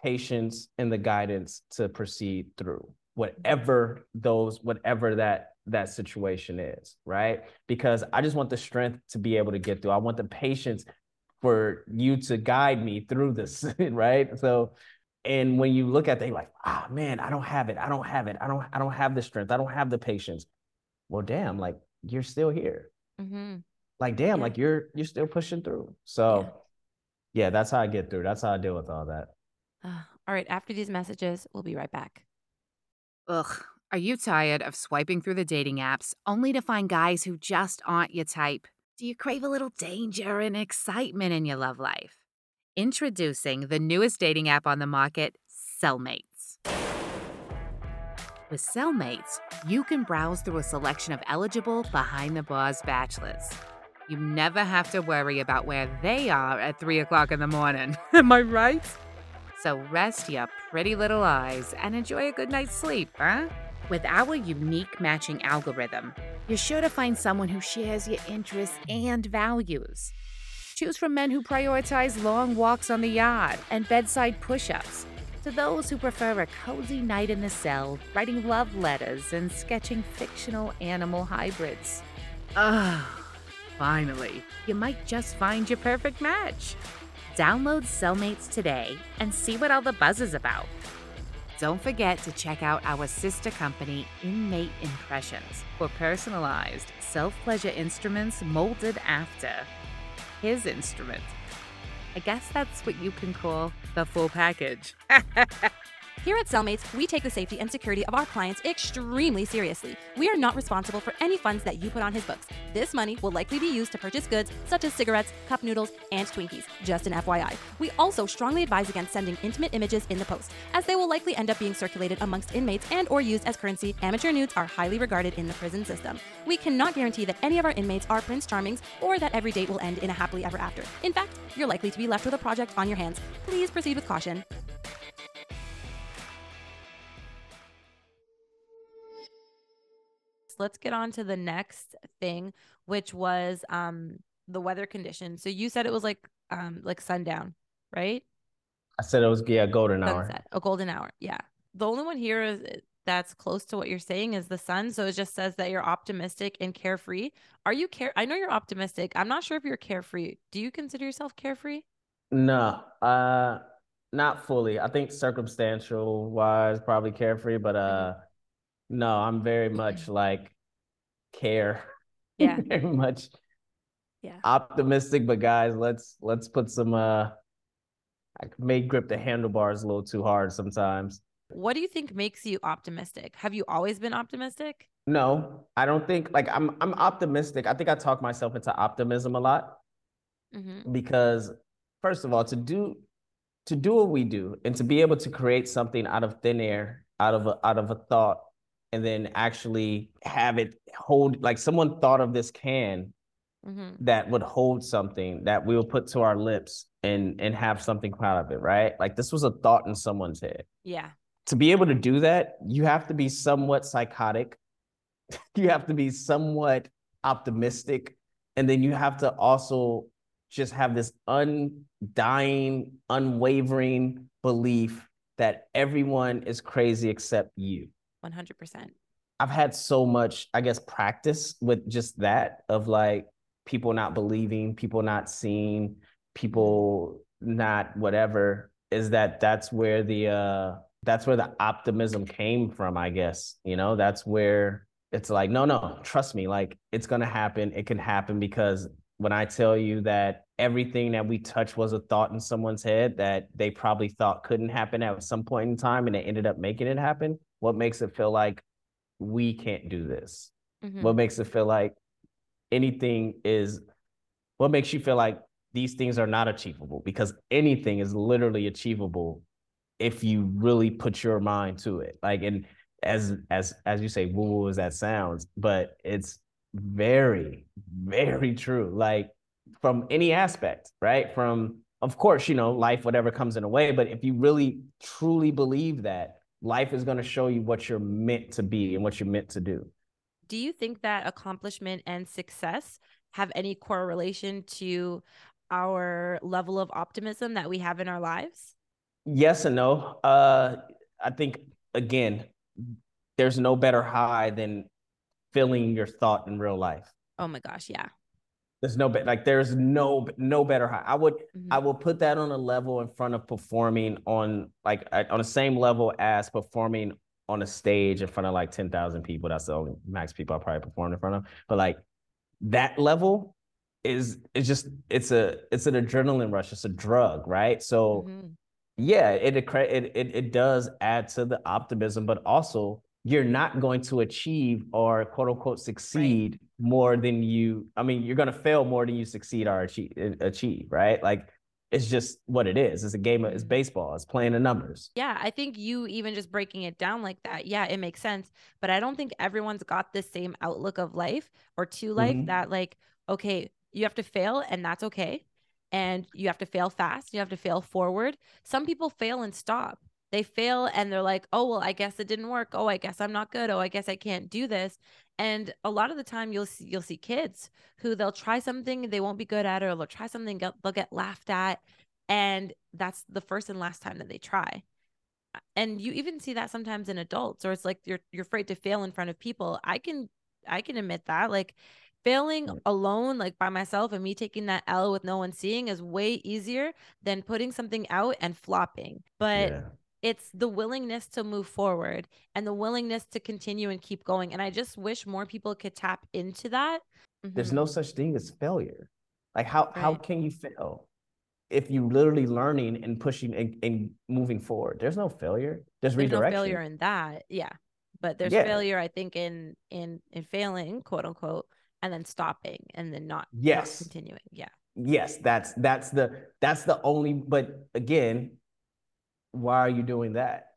Speaker 3: patience and the guidance to proceed through whatever those whatever that that situation is right? Because i just want the strength to be able to get through. I want the patience for you to guide me through this right? So and when you look at that you're like ah man i don't have it i don't have it i don't i don't have the strength i don't have the patience well damn like you're still here
Speaker 1: Mm-hmm.
Speaker 3: like damn
Speaker 1: Yeah.
Speaker 3: like you're you're still pushing through so yeah that's how i get through that's how i deal with all that
Speaker 1: all right. After these messages, we'll be right back.
Speaker 2: Ugh. Are you tired of swiping through the dating apps only to find guys who just aren't your type? Do you crave a little danger and excitement in your love life? Introducing the newest dating app on the market, Cellmates. With Cellmates, you can browse through a selection of eligible behind the bars bachelors. You never have to worry about where they are at 3 o'clock in the morning. Am I right? So rest your pretty little eyes and enjoy a good night's sleep, huh? With our unique matching algorithm, you're sure to find someone who shares your interests and values. Choose from men who prioritize long walks on the yard and bedside push ups, to those who prefer a cozy night in the cell, writing love letters and sketching fictional animal hybrids. Ugh, finally, you might just find your perfect match. Download Cellmates today and see what all the buzz is about. Don't forget to check out our sister company, Inmate Impressions, for personalized self pleasure instruments molded after his instrument. I guess that's what you can call the full package.
Speaker 1: Here at Cellmates, we take the safety and security of our clients extremely seriously. We are not responsible for any funds that you put on his books. This money will likely be used to purchase goods such as cigarettes, cup noodles, and Twinkies. Just an FYI. We also strongly advise against sending intimate images in the post, as they will likely end up being circulated amongst inmates and or used as currency. Amateur nudes are highly regarded in the prison system. We cannot guarantee that any of our inmates are Prince Charmings or that every date will end in a happily ever after. In fact, you're likely to be left with a project on your hands. Please proceed with caution. Let's get on to the next thing, which was um the weather conditions. So you said it was like um like sundown, right?
Speaker 3: I said it was yeah, golden hour.
Speaker 1: A golden hour. Yeah. The only one here is that's close to what you're saying is the sun. So it just says that you're optimistic and carefree. Are you care? I know you're optimistic. I'm not sure if you're carefree. Do you consider yourself carefree?
Speaker 3: No, uh, not fully. I think circumstantial wise, probably carefree, but uh, no, I'm very much like care.
Speaker 1: Yeah.
Speaker 3: very much
Speaker 1: Yeah.
Speaker 3: optimistic. But guys, let's let's put some uh, I may grip the handlebars a little too hard sometimes.
Speaker 1: What do you think makes you optimistic? Have you always been optimistic?
Speaker 3: No, I don't think like I'm I'm optimistic. I think I talk myself into optimism a lot
Speaker 1: Mm-hmm.
Speaker 3: because first of all, to do to do what we do and to be able to create something out of thin air, out of a, out of a thought, and then actually have it hold like someone thought of this can
Speaker 1: Mm-hmm.
Speaker 3: that would hold something that we'll put to our lips and and have something come out of it, right? Like this was a thought in someone's head.
Speaker 1: Yeah.
Speaker 3: To be able to do that, you have to be somewhat psychotic. you have to be somewhat optimistic, and then you have to also just have this undying, unwavering belief that everyone is crazy except you.
Speaker 1: 100%.
Speaker 3: I've had so much, I guess, practice with just that of like people not believing, people not seeing, people not whatever. Is that that's where the uh that's where the optimism came from, I guess. You know, that's where it's like, no, no, trust me, like it's gonna happen. It can happen because when I tell you that everything that we touch was a thought in someone's head that they probably thought couldn't happen at some point in time and they ended up making it happen, what makes it feel like we can't do this?
Speaker 1: Mhm.
Speaker 3: What makes it feel like anything is what makes you feel like these things are not achievable? Because anything is literally achievable if you really put your mind to it. Like and as as as you say, woo woo as that sounds, but it's very, very true. Like from any aspect, right? From of course, you know, life, whatever comes in a way, but if you really truly believe that, life is going to show you what you're meant to be and what you're meant to do.
Speaker 1: Do you think that accomplishment and success have any correlation to our level of optimism that we have in our lives?
Speaker 3: Yes and no. Uh, I think again, there's no better high than feeling your thought in real life.
Speaker 1: Oh my gosh, yeah.
Speaker 3: There's no be- like there's no no better high. I would
Speaker 1: Mhm.
Speaker 3: I will put that on a level in front of performing on like on the same level as performing on a stage in front of like 10,000 people. That's the only max people I probably performed in front of. But like that level is it's just it's a it's an adrenaline rush. It's a drug, right? So
Speaker 1: Mhm.
Speaker 3: yeah, it, it it it does add to the optimism, but also you're not going to achieve or quote unquote succeed more than you. I mean, you're going to fail more than you succeed or achieve, achieve, right? Like it's just what it is. It's a game of it's baseball. It's playing the numbers.
Speaker 1: Yeah, I think you even just breaking it down like that, yeah, it makes sense. But I don't think everyone's got the same outlook of life or to life
Speaker 3: Mhm.
Speaker 1: that, like, okay, you have to fail and that's okay. And you have to fail fast. You have to fail forward. Some people fail and stop. They fail and they're like, oh, well, I guess it didn't work. Oh, I guess I'm not good. Oh, I guess I can't do this. And a lot of the time you'll see you'll see kids who they'll try something they won't be good at, or they'll try something they'll get laughed at. And that's the first and last time that they try and you even see that sometimes in adults or it's like you're you're afraid to fail in front of people i can i can admit that like failing alone like by myself and me taking that l with no one seeing is way easier than putting something out and flopping but
Speaker 3: yeah.
Speaker 1: It's the willingness to move forward and the willingness to continue and keep going and i just wish more people could tap into that
Speaker 3: There's
Speaker 1: Mhm.
Speaker 3: no such thing as failure. Like how how can you fail? if you literally learning and pushing and, and moving forward. There's no failure. There's,
Speaker 1: there's no failure in that yeah but there's
Speaker 3: Yeah.
Speaker 1: failure i think in in in failing quote unquote and then stopping and then not not
Speaker 3: Yes.
Speaker 1: continuing yeah
Speaker 3: yes, that's that's the that's the only but again, why are you doing that?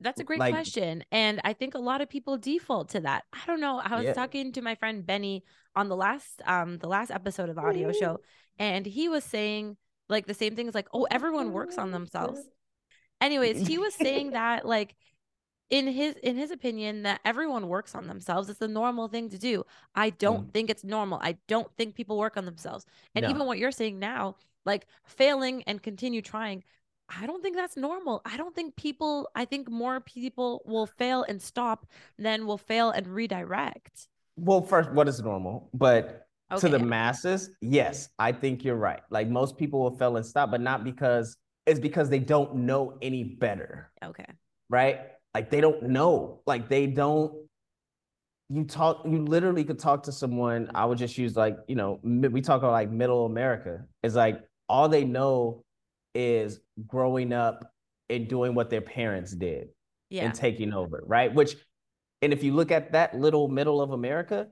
Speaker 1: That's a great
Speaker 3: Like-
Speaker 1: question. And I think a lot of people default to that. I don't know. I was
Speaker 3: Yeah.
Speaker 1: talking to my friend Benny on the last um the last episode of the audio show and he was saying like the same things like, "Oh, everyone works on themselves." Anyways, he was saying that like in his in his opinion that everyone works on themselves. It's a normal thing to do. I don't think it's normal. I don't think people work on themselves. And
Speaker 3: No.
Speaker 1: even what you're saying now, like failing and continue trying, I don't think that's normal. I don't think people, I think more people will fail and stop than will fail and redirect.
Speaker 3: Well, first, what is normal? But to the masses, yes, I think you're right. Like most people will fail and stop, but not because it's because they don't know any better.
Speaker 1: Okay.
Speaker 3: right? Like they don't know. Like they don't. You talk. You literally could talk to someone. I would just use like you know we talk about like middle America. It's like all they know is growing up and doing what their parents did
Speaker 1: Yeah.
Speaker 3: and taking over, right? Which, and if you look at that little middle of America,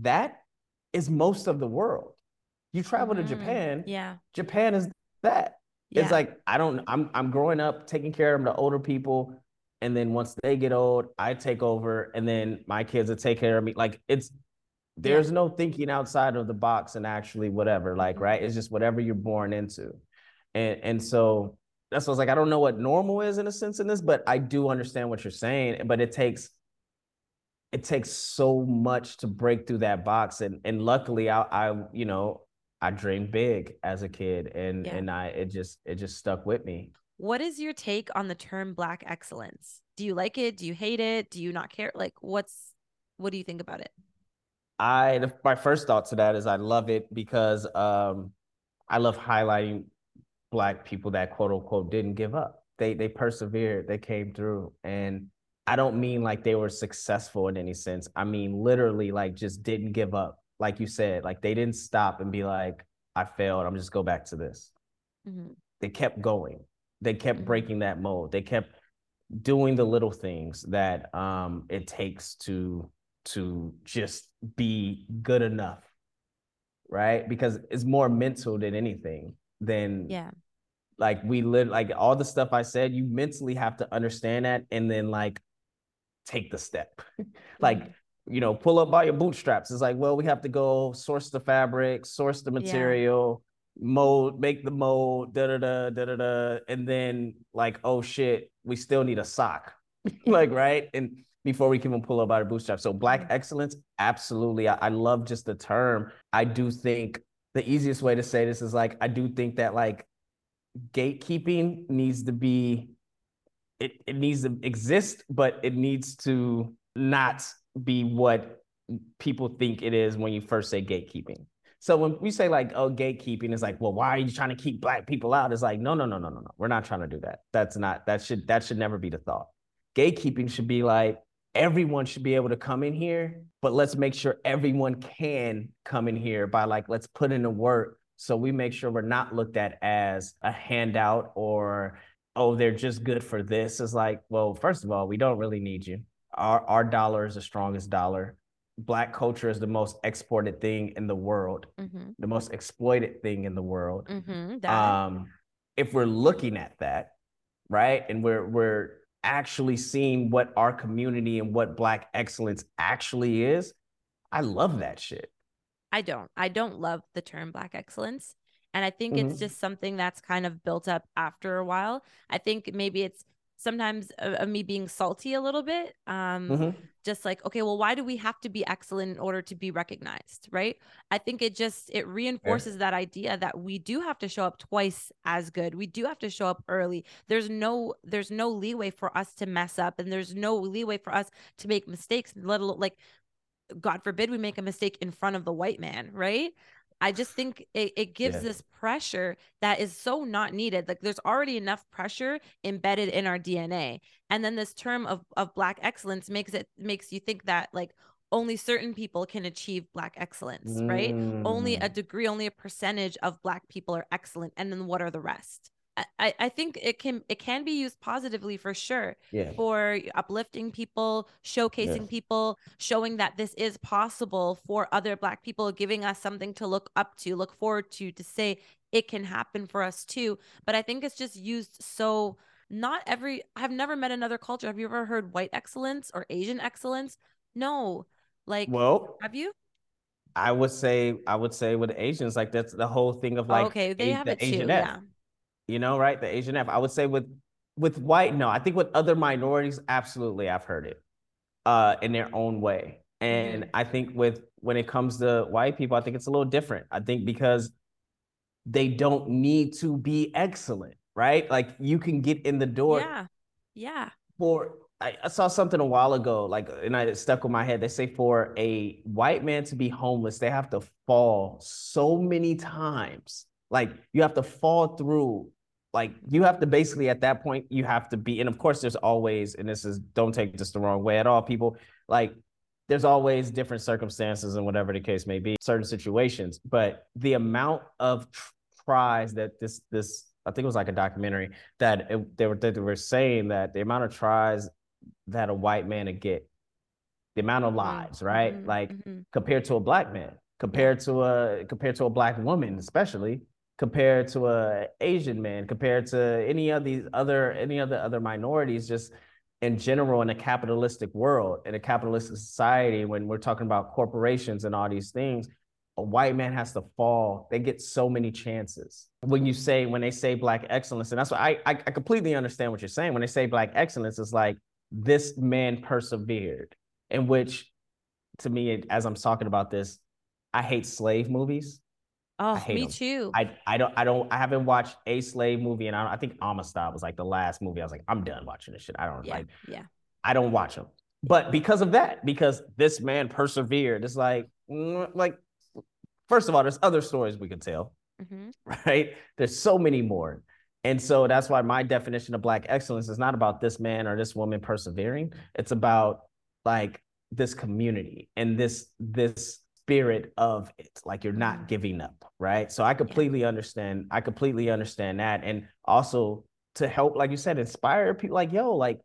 Speaker 3: that is most of the world. You travel to
Speaker 1: Mm,
Speaker 3: Japan.
Speaker 1: Yeah.
Speaker 3: Japan is that.
Speaker 1: Yeah.
Speaker 3: It's like I don't. I'm I'm growing up taking care of the older people, and then once they get old, I take over, and then my kids will take care of me. Like it's there's no thinking outside of the box and actually whatever. Like
Speaker 1: Mhm.
Speaker 3: right, it's just whatever you're born into, and and so that's what I was like. I don't know what normal is in a sense in this, but I do understand what you're saying. But it takes it takes so much to break through that box, and and luckily I I you know I dreamed big as a kid, and
Speaker 1: Yeah.
Speaker 3: and I it just it just stuck with me.
Speaker 1: What is your take on the term black excellence? Do you like it? Do you hate it? Do you not care? Like what's what do you think about it?
Speaker 3: I my first thought to that is I love it because um I love highlighting black people that quote unquote didn't give up. They they persevered, they came through. And I don't mean like they were successful in any sense. I mean literally like just didn't give up. Like you said, like they didn't stop and be like, I failed. I'm just go back to this.
Speaker 1: Mm-hmm.
Speaker 3: They kept going. They kept
Speaker 1: Mhm.
Speaker 3: breaking that mold. They kept doing the little things that um it takes to to just be good enough. Right? Because it's more mental than anything than
Speaker 1: Yeah.
Speaker 3: Like we live like all the stuff I said, you mentally have to understand that and then like take the step. like,
Speaker 1: Mhm.
Speaker 3: you know, pull up by your bootstraps. It's like, well, we have to go source the fabric, source the
Speaker 1: Yeah.
Speaker 3: material, mold, make the mold, da da da da da da. And then like, oh shit, we still need a sock. like, right? And before we can even pull up by our bootstraps. So black
Speaker 1: Mhm.
Speaker 3: excellence, absolutely. I, I love just the term. I do think the easiest way to say this is like, I do think that like gatekeeping needs to be it, it needs to exist, but it needs to not be what people think it is when you first say gatekeeping. So when we say like, oh, gatekeeping is like, well, why are you trying to keep black people out? It's like, no, no, no, no, no, no. We're not trying to do that. That's not that should that should never be the thought. Gatekeeping should be like everyone should be able to come in here, but let's make sure everyone can come in here by like let's put in the work so we make sure we're not looked at as a handout or oh, they're just good for this. It's like, well, first of all, we don't really need you. Our our dollar is the strongest dollar. Black culture is the most exported thing in the world,
Speaker 1: Mhm.
Speaker 3: the most exploited thing in the world.
Speaker 1: Mhm.
Speaker 3: Um, if we're looking at that, right, and we're we're actually seeing what our community and what Black excellence actually is, I love that shit.
Speaker 1: I don't. I don't love the term black excellence. And I think it's
Speaker 3: Mhm.
Speaker 1: just something that's kind of built up after a while. I think maybe it's sometimes of, me being salty a little bit. Um,
Speaker 3: Mhm.
Speaker 1: just like, okay, well, why do we have to be excellent in order to be recognized? Right. I think it just it reinforces that idea that we do have to show up twice as good. We do have to show up early. There's no there's no leeway for us to mess up and there's no leeway for us to make mistakes, let alone like God forbid we make a mistake in front of the white man, right? I just think it, it gives
Speaker 3: Yeah.
Speaker 1: this pressure that is so not needed. Like there's already enough pressure embedded in our DNA. And then this term of, of black excellence makes it makes you think that like, only certain people can achieve black excellence, right? Only a
Speaker 3: Mm,
Speaker 1: degree, only a percentage of black people are excellent. And then what are the rest? I, I think it can it can be used positively for sure
Speaker 3: yeah.
Speaker 1: for uplifting people, showcasing
Speaker 3: Yeah.
Speaker 1: people, showing that this is possible for other black people, giving us something to look up to, look forward to, to say it can happen for us too. But I think it's just used so not every I've never met another culture. Have you ever heard white excellence or Asian excellence? No. Like
Speaker 3: Well,
Speaker 1: have you?
Speaker 3: I would say I would say with Asians, like that's the whole thing of
Speaker 1: Oh,
Speaker 3: like
Speaker 1: okay, they
Speaker 3: a-
Speaker 1: have
Speaker 3: the
Speaker 1: it too.
Speaker 3: Asian F.
Speaker 1: Yeah.
Speaker 3: You know, right? The Asian F. I would say with with white, no. I think with other minorities, absolutely, I've heard it uh in their own way. And I think with when it comes to white people, I think it's a little different. I think because they don't need to be excellent, right? Like you can get in the door
Speaker 1: Yeah. Yeah.
Speaker 3: for I, I saw something a while ago, like, and I, it stuck with my head. They say for a white man to be homeless, they have to fall so many times. Like you have to fall through. Like you have to basically at that point you have to be, and of course there's always, and this is don't take this the wrong way at all, people. Like there's always different circumstances and whatever the case may be, certain situations. But the amount of tr- tries that this this I think it was like a documentary that it, they were they were saying that the amount of tries that a white man would get, the amount of lives, right?
Speaker 1: Mhm,
Speaker 3: Like
Speaker 1: mhm.
Speaker 3: compared to a black man, compared to a compared to a black woman, especially compared to a Asian man, compared to any of these other any other other minorities, just in general in a capitalistic world, in a capitalistic society, when we're talking about corporations and all these things, a white man has to fall. They get so many chances. When you say, when they say black excellence, and that's what I, I, I completely understand what you're saying. When they say black excellence, it's like this man persevered, in which to me, as I'm talking about this, I hate slave movies.
Speaker 1: Oh, me too.
Speaker 3: I, I don't I don't I haven't watched a slave movie, and I, don't- I think Amistad was like the last movie. I was like, I'm done watching this shit. I don't
Speaker 1: yeah.
Speaker 3: like
Speaker 1: Yeah.
Speaker 3: I don't watch them. But because of that, because this man persevered, it's like, mm, like, first of all, there's other stories we could tell,
Speaker 1: hmm
Speaker 3: right? There's so many more. And so that's why my definition of black excellence is not about this man or this woman persevering. It's about like this community and this this spirit of it. Like you're not
Speaker 1: Mhm.
Speaker 3: giving up, right? So I completely understand. I completely understand that. And also to help, like you said, inspire people like, yo, like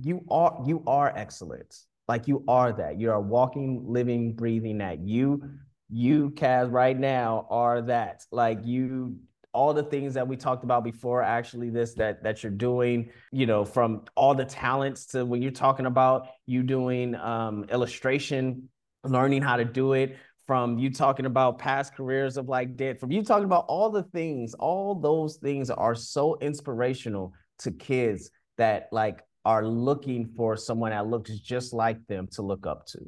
Speaker 3: you are you are excellence. Like you are that. You're a walking, living, breathing that. You, you, Kaz, right now are that. Like you, all the things that we talked about before, actually, this that that you're doing, you know, from all the talents to when you're talking about you doing um illustration, learning how to do it, from you talking about past careers of like dead, from you talking about all the things, all those things are so inspirational to kids that like are looking for someone that looks just like them to look up to.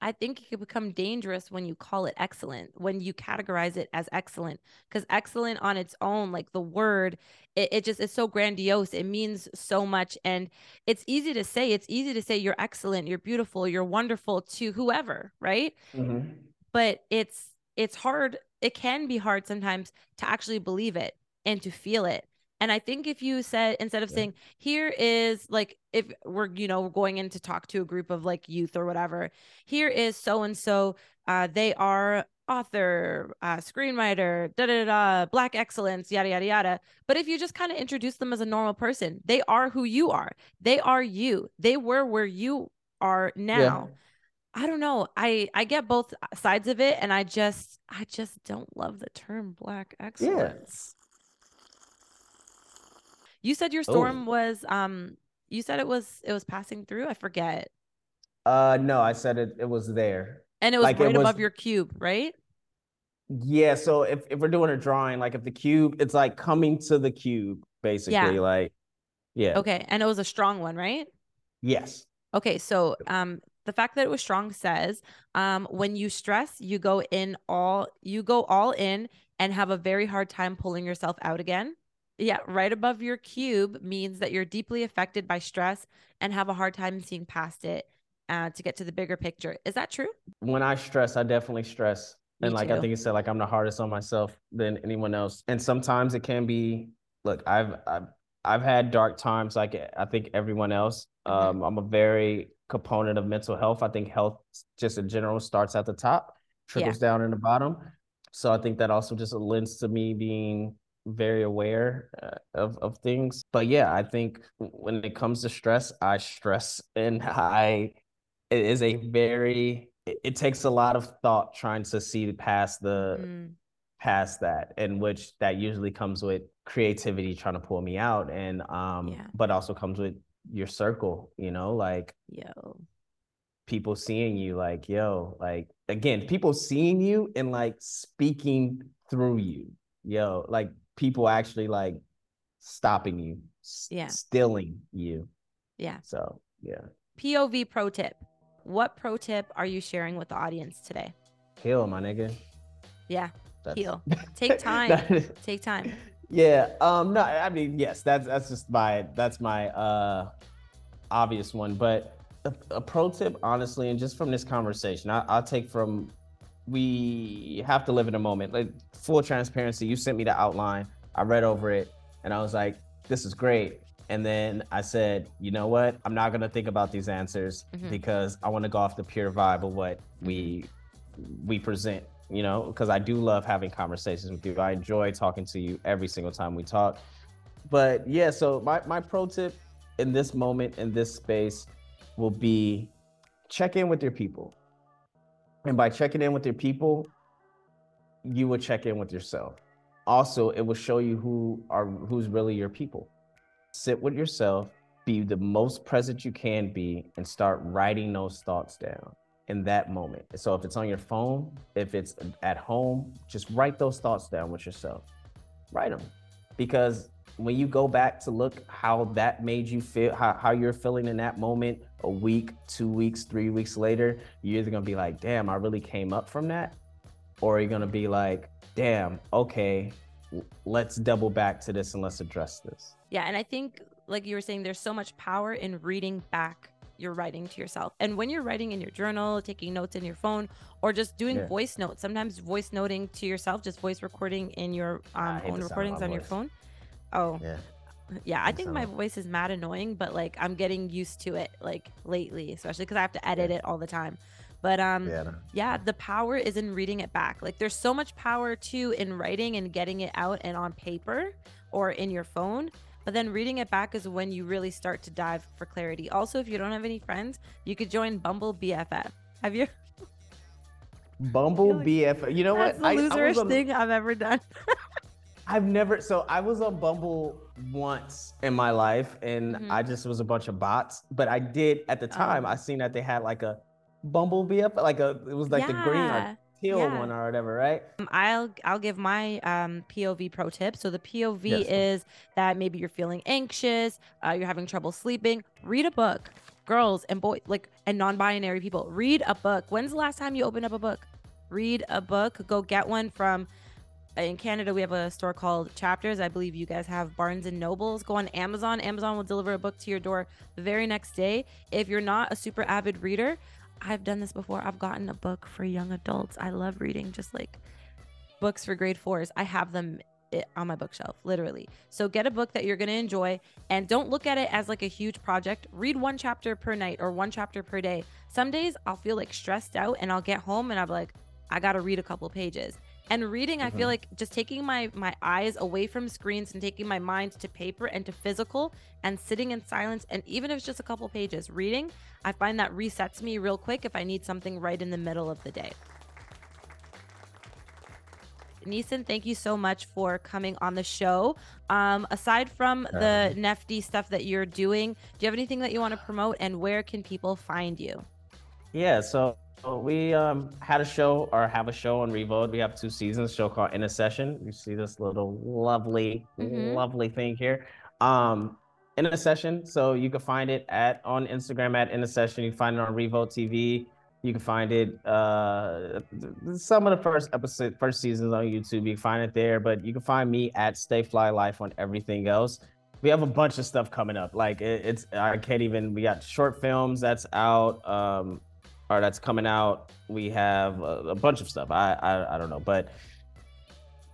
Speaker 1: I think it could become dangerous when you call it excellent, when you categorize it as excellent, because excellent on its own, like the word, it, it just is so grandiose. It means so much. And it's easy to say, it's easy to say you're excellent, you're beautiful, you're wonderful to whoever, right? Mm-hmm. But it's it's hard, it can be hard sometimes to actually believe it and to feel it. And I think if you said instead of
Speaker 3: Yeah.
Speaker 1: saying, here is like if we're, you know, going in to talk to a group of like youth or whatever, here is so and so. Uh, they are author, uh, screenwriter, da da da, black excellence, yada yada yada. But if you just kind of introduce them as a normal person, they are who you are. They are you. They were where you are now. I don't know. I I get both sides of it, and I just I just don't love the term black excellence. You said your storm
Speaker 3: Oh.
Speaker 1: was um. You said it was it was passing through. I forget,
Speaker 3: Uh no, I said it it was there.
Speaker 1: and it was
Speaker 3: Like, it
Speaker 1: right above
Speaker 3: was-
Speaker 1: your cube, right?
Speaker 3: Yeah, so if, if we're doing a drawing, like if the cube, it's like coming to the cube, basically. Yeah. Like, yeah.
Speaker 1: Okay, and it was a strong one, right?
Speaker 3: Yes.
Speaker 1: Okay, so um the fact that it was strong says um when you stress, you go in all you go all in and have a very hard time pulling yourself out again. Yeah, right above your cube means that you're deeply affected by stress and have a hard time seeing past it uh, to get to the bigger picture. Is that true?
Speaker 3: When I stress, I definitely stress.
Speaker 1: Me
Speaker 3: and like I think you said, like I'm the hardest on myself than anyone else. And sometimes it can be, look, I've I've I've had dark times like I think everyone else.
Speaker 1: Mhm.
Speaker 3: Um, I'm a very component of mental health. I think health just in general starts at the top, trickles down in the bottom. So I think that also just lends to me being very aware uh, of of things. But yeah, I think when it comes to stress, I stress and I it is a very it, it takes a lot of thought trying to see past the
Speaker 1: Mm,
Speaker 3: past that in which that usually comes with creativity trying to pull me out and um
Speaker 1: Yeah.
Speaker 3: but also comes with your circle you know like
Speaker 1: yo.
Speaker 3: people seeing you like yo like again people seeing you and like speaking through you yo like people actually like stopping you
Speaker 1: Yeah.
Speaker 3: stilling you
Speaker 1: Yeah.
Speaker 3: so yeah
Speaker 1: POV pro tip. What pro tip are you sharing with the audience today?
Speaker 3: heal my nigga
Speaker 1: Yeah.
Speaker 3: That's-
Speaker 1: Heal. Take time.
Speaker 3: Is-
Speaker 1: Take time.
Speaker 3: Yeah. Um. No. I mean, yes. That's that's just my that's my uh obvious one. But a, a pro tip, honestly, and just from this conversation, I, I'll take from we have to live in a moment. Like full transparency. You sent me the outline. I read over it, and I was like, "This is great." And then I said, "You know what? I'm not gonna think about these answers
Speaker 1: Mhm.
Speaker 3: because I want to go off the pure vibe of what we we present." You know, because I do love having conversations with you. I enjoy talking to you every single time we talk. But yeah, so my my pro tip in this moment in this space will be check in with your people. And by checking in with your people, you will check in with yourself. Also, it will show you who are who's really your people. Sit with yourself, be the most present you can be, and start writing those thoughts down in that moment. So if it's on your phone, if it's at home, just write those thoughts down with yourself. Write them. Because when you go back to look how that made you feel, how, how you're feeling in that moment, a week, two weeks, three weeks later, you're either gonna be like, damn, I really came up from that. Or you're gonna be like, damn, okay, let's double back to this and let's address this.
Speaker 1: Yeah, and I think like you were saying there's so much power in reading back your writing to yourself. And when you're writing in your journal, taking notes in your phone, or just doing
Speaker 3: Yeah.
Speaker 1: voice notes, sometimes voice noting to yourself, just voice recording in your um, own
Speaker 3: the sound of
Speaker 1: recordings on your phone. Oh,
Speaker 3: Yeah.
Speaker 1: yeah. I think
Speaker 3: sound
Speaker 1: my voice is mad annoying, but like I'm getting used to it like lately, especially because I have to edit
Speaker 3: Yeah.
Speaker 1: it all the time. But um,
Speaker 3: Yeah. no.
Speaker 1: yeah, the power is in reading it back. Like there's so much power too in writing and getting it out and on paper or in your phone. But then reading it back is when you really start to dive for clarity. Also, if you don't have any friends, you could join Bumble BFF. Have you?
Speaker 3: Bumble BFF. You know
Speaker 1: That's
Speaker 3: what?
Speaker 1: the
Speaker 3: I- I
Speaker 1: loserish
Speaker 3: on-
Speaker 1: thing I've ever done.
Speaker 3: I've never so I was on Bumble once in my life and
Speaker 1: Mhm.
Speaker 3: I just was a bunch of bots. But I did at the time
Speaker 1: Oh.
Speaker 3: I seen that they had like a Bumble up like a it was like the green
Speaker 1: Yeah,
Speaker 3: or teal
Speaker 1: yeah.
Speaker 3: one or whatever, right?
Speaker 1: Um, I'll I'll give my um, POV pro tip. So the POV
Speaker 3: Yes.
Speaker 1: is that maybe you're feeling anxious, uh, you're having trouble sleeping. Read a book, girls and boys, like and non-binary people. Read a book. When's the last time you opened up a book? Read a book. Go get one from. In Canada, we have a store called Chapters. I believe you guys have Barnes and Nobles. Go on Amazon. Amazon will deliver a book to your door the very next day. If you're not a super avid reader, I've done this before. I've gotten a book for young adults. I love reading, just like books for grade fours. I have them eh, on my bookshelf, literally. So get a book that you're going to enjoy and don't look at it as like a huge project. Read one chapter per night or one chapter per day. Some days I'll feel like stressed out and I'll get home and I'm like, I got to read a couple pages. And reading, I feel
Speaker 3: Mhm.
Speaker 1: like just taking my my eyes away from screens and taking my mind to paper and to physical and sitting in silence and even if it's just a couple pages, reading, I find that resets me real quick if I need something right in the middle of the day. Neesin, thank you so much for coming on the show. Um, aside from the Nefty stuff that you're doing, do you have anything that you want to promote and where can people find you?
Speaker 3: Yeah, so we um had a show or have a show on Revolt. We have two seasons, a show called In a Session. You see this little lovely,
Speaker 1: Mhm.
Speaker 3: lovely thing here. Um in a session. So you can find it at on Instagram at in a session. You can find it on Revolt TV. You can find it uh some of the first episode first seasons on YouTube. You can find it there, but you can find me at Stay Fly Life on everything else. We have a bunch of stuff coming up. Like it, it's I can't even we got short films that's out. Um or that's coming out. We have a, a bunch of stuff. I, I I don't know, but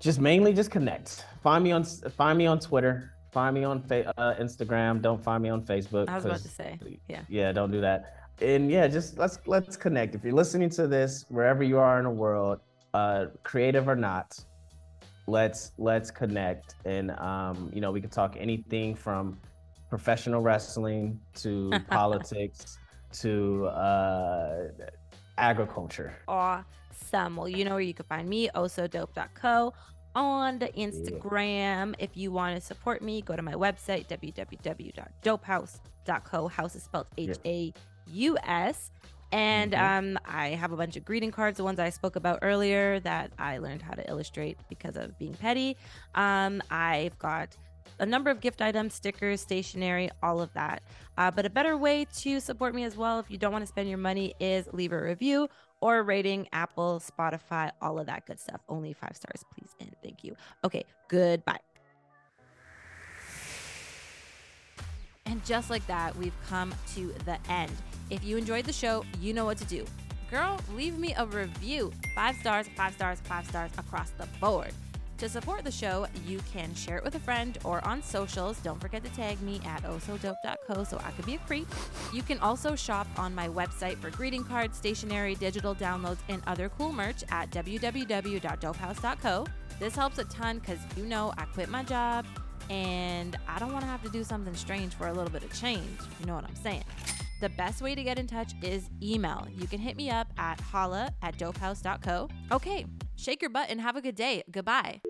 Speaker 3: just mainly just connect. Find me on find me on Twitter find me on fa- uh, Instagram. Don't find me on Facebook.
Speaker 1: I was about to say, yeah.
Speaker 3: Yeah, don't do that. And yeah, just let's let's connect. If you're listening to this, wherever you are in the world, uh, creative or not, let's let's connect. And um, you know, we can talk anything from professional wrestling to politics to uh, agriculture.
Speaker 1: awesome. Well, you know where you can find me, ohsodope.co on the Instagram. If you want to support me, go to my website, www.dopehaus.co. House is spelled H A U S. And
Speaker 3: Mhm.
Speaker 1: um, I have a bunch of greeting cards, the ones I spoke about earlier that I learned how to illustrate because of being petty. Um, I've got a number of gift items, stickers, stationery, all of that. Uh, but a better way to support me as well, if you don't want to spend your money, is leave a review or rating, Apple, Spotify, all of that good stuff. Only five stars, please, and thank you. Okay, goodbye. And just like that, we've come to the end. If you enjoyed the show, you know what to do. Girl, leave me a review. Five stars, five stars, five stars across the board. To support the show, you can share it with a friend or on socials. Don't forget to tag me at oh osodope.co so I could be a creep. You can also shop on my website for greeting cards, stationery, digital downloads, and other cool merch at www.dopehaus.co. This helps a ton because you know I quit my job and I don't want to have to do something strange for a little bit of change. You know what I'm saying? The best way to get in touch is email. You can hit me up at holla at dopehaus.co. Okay, shake your butt and have a good day. Goodbye.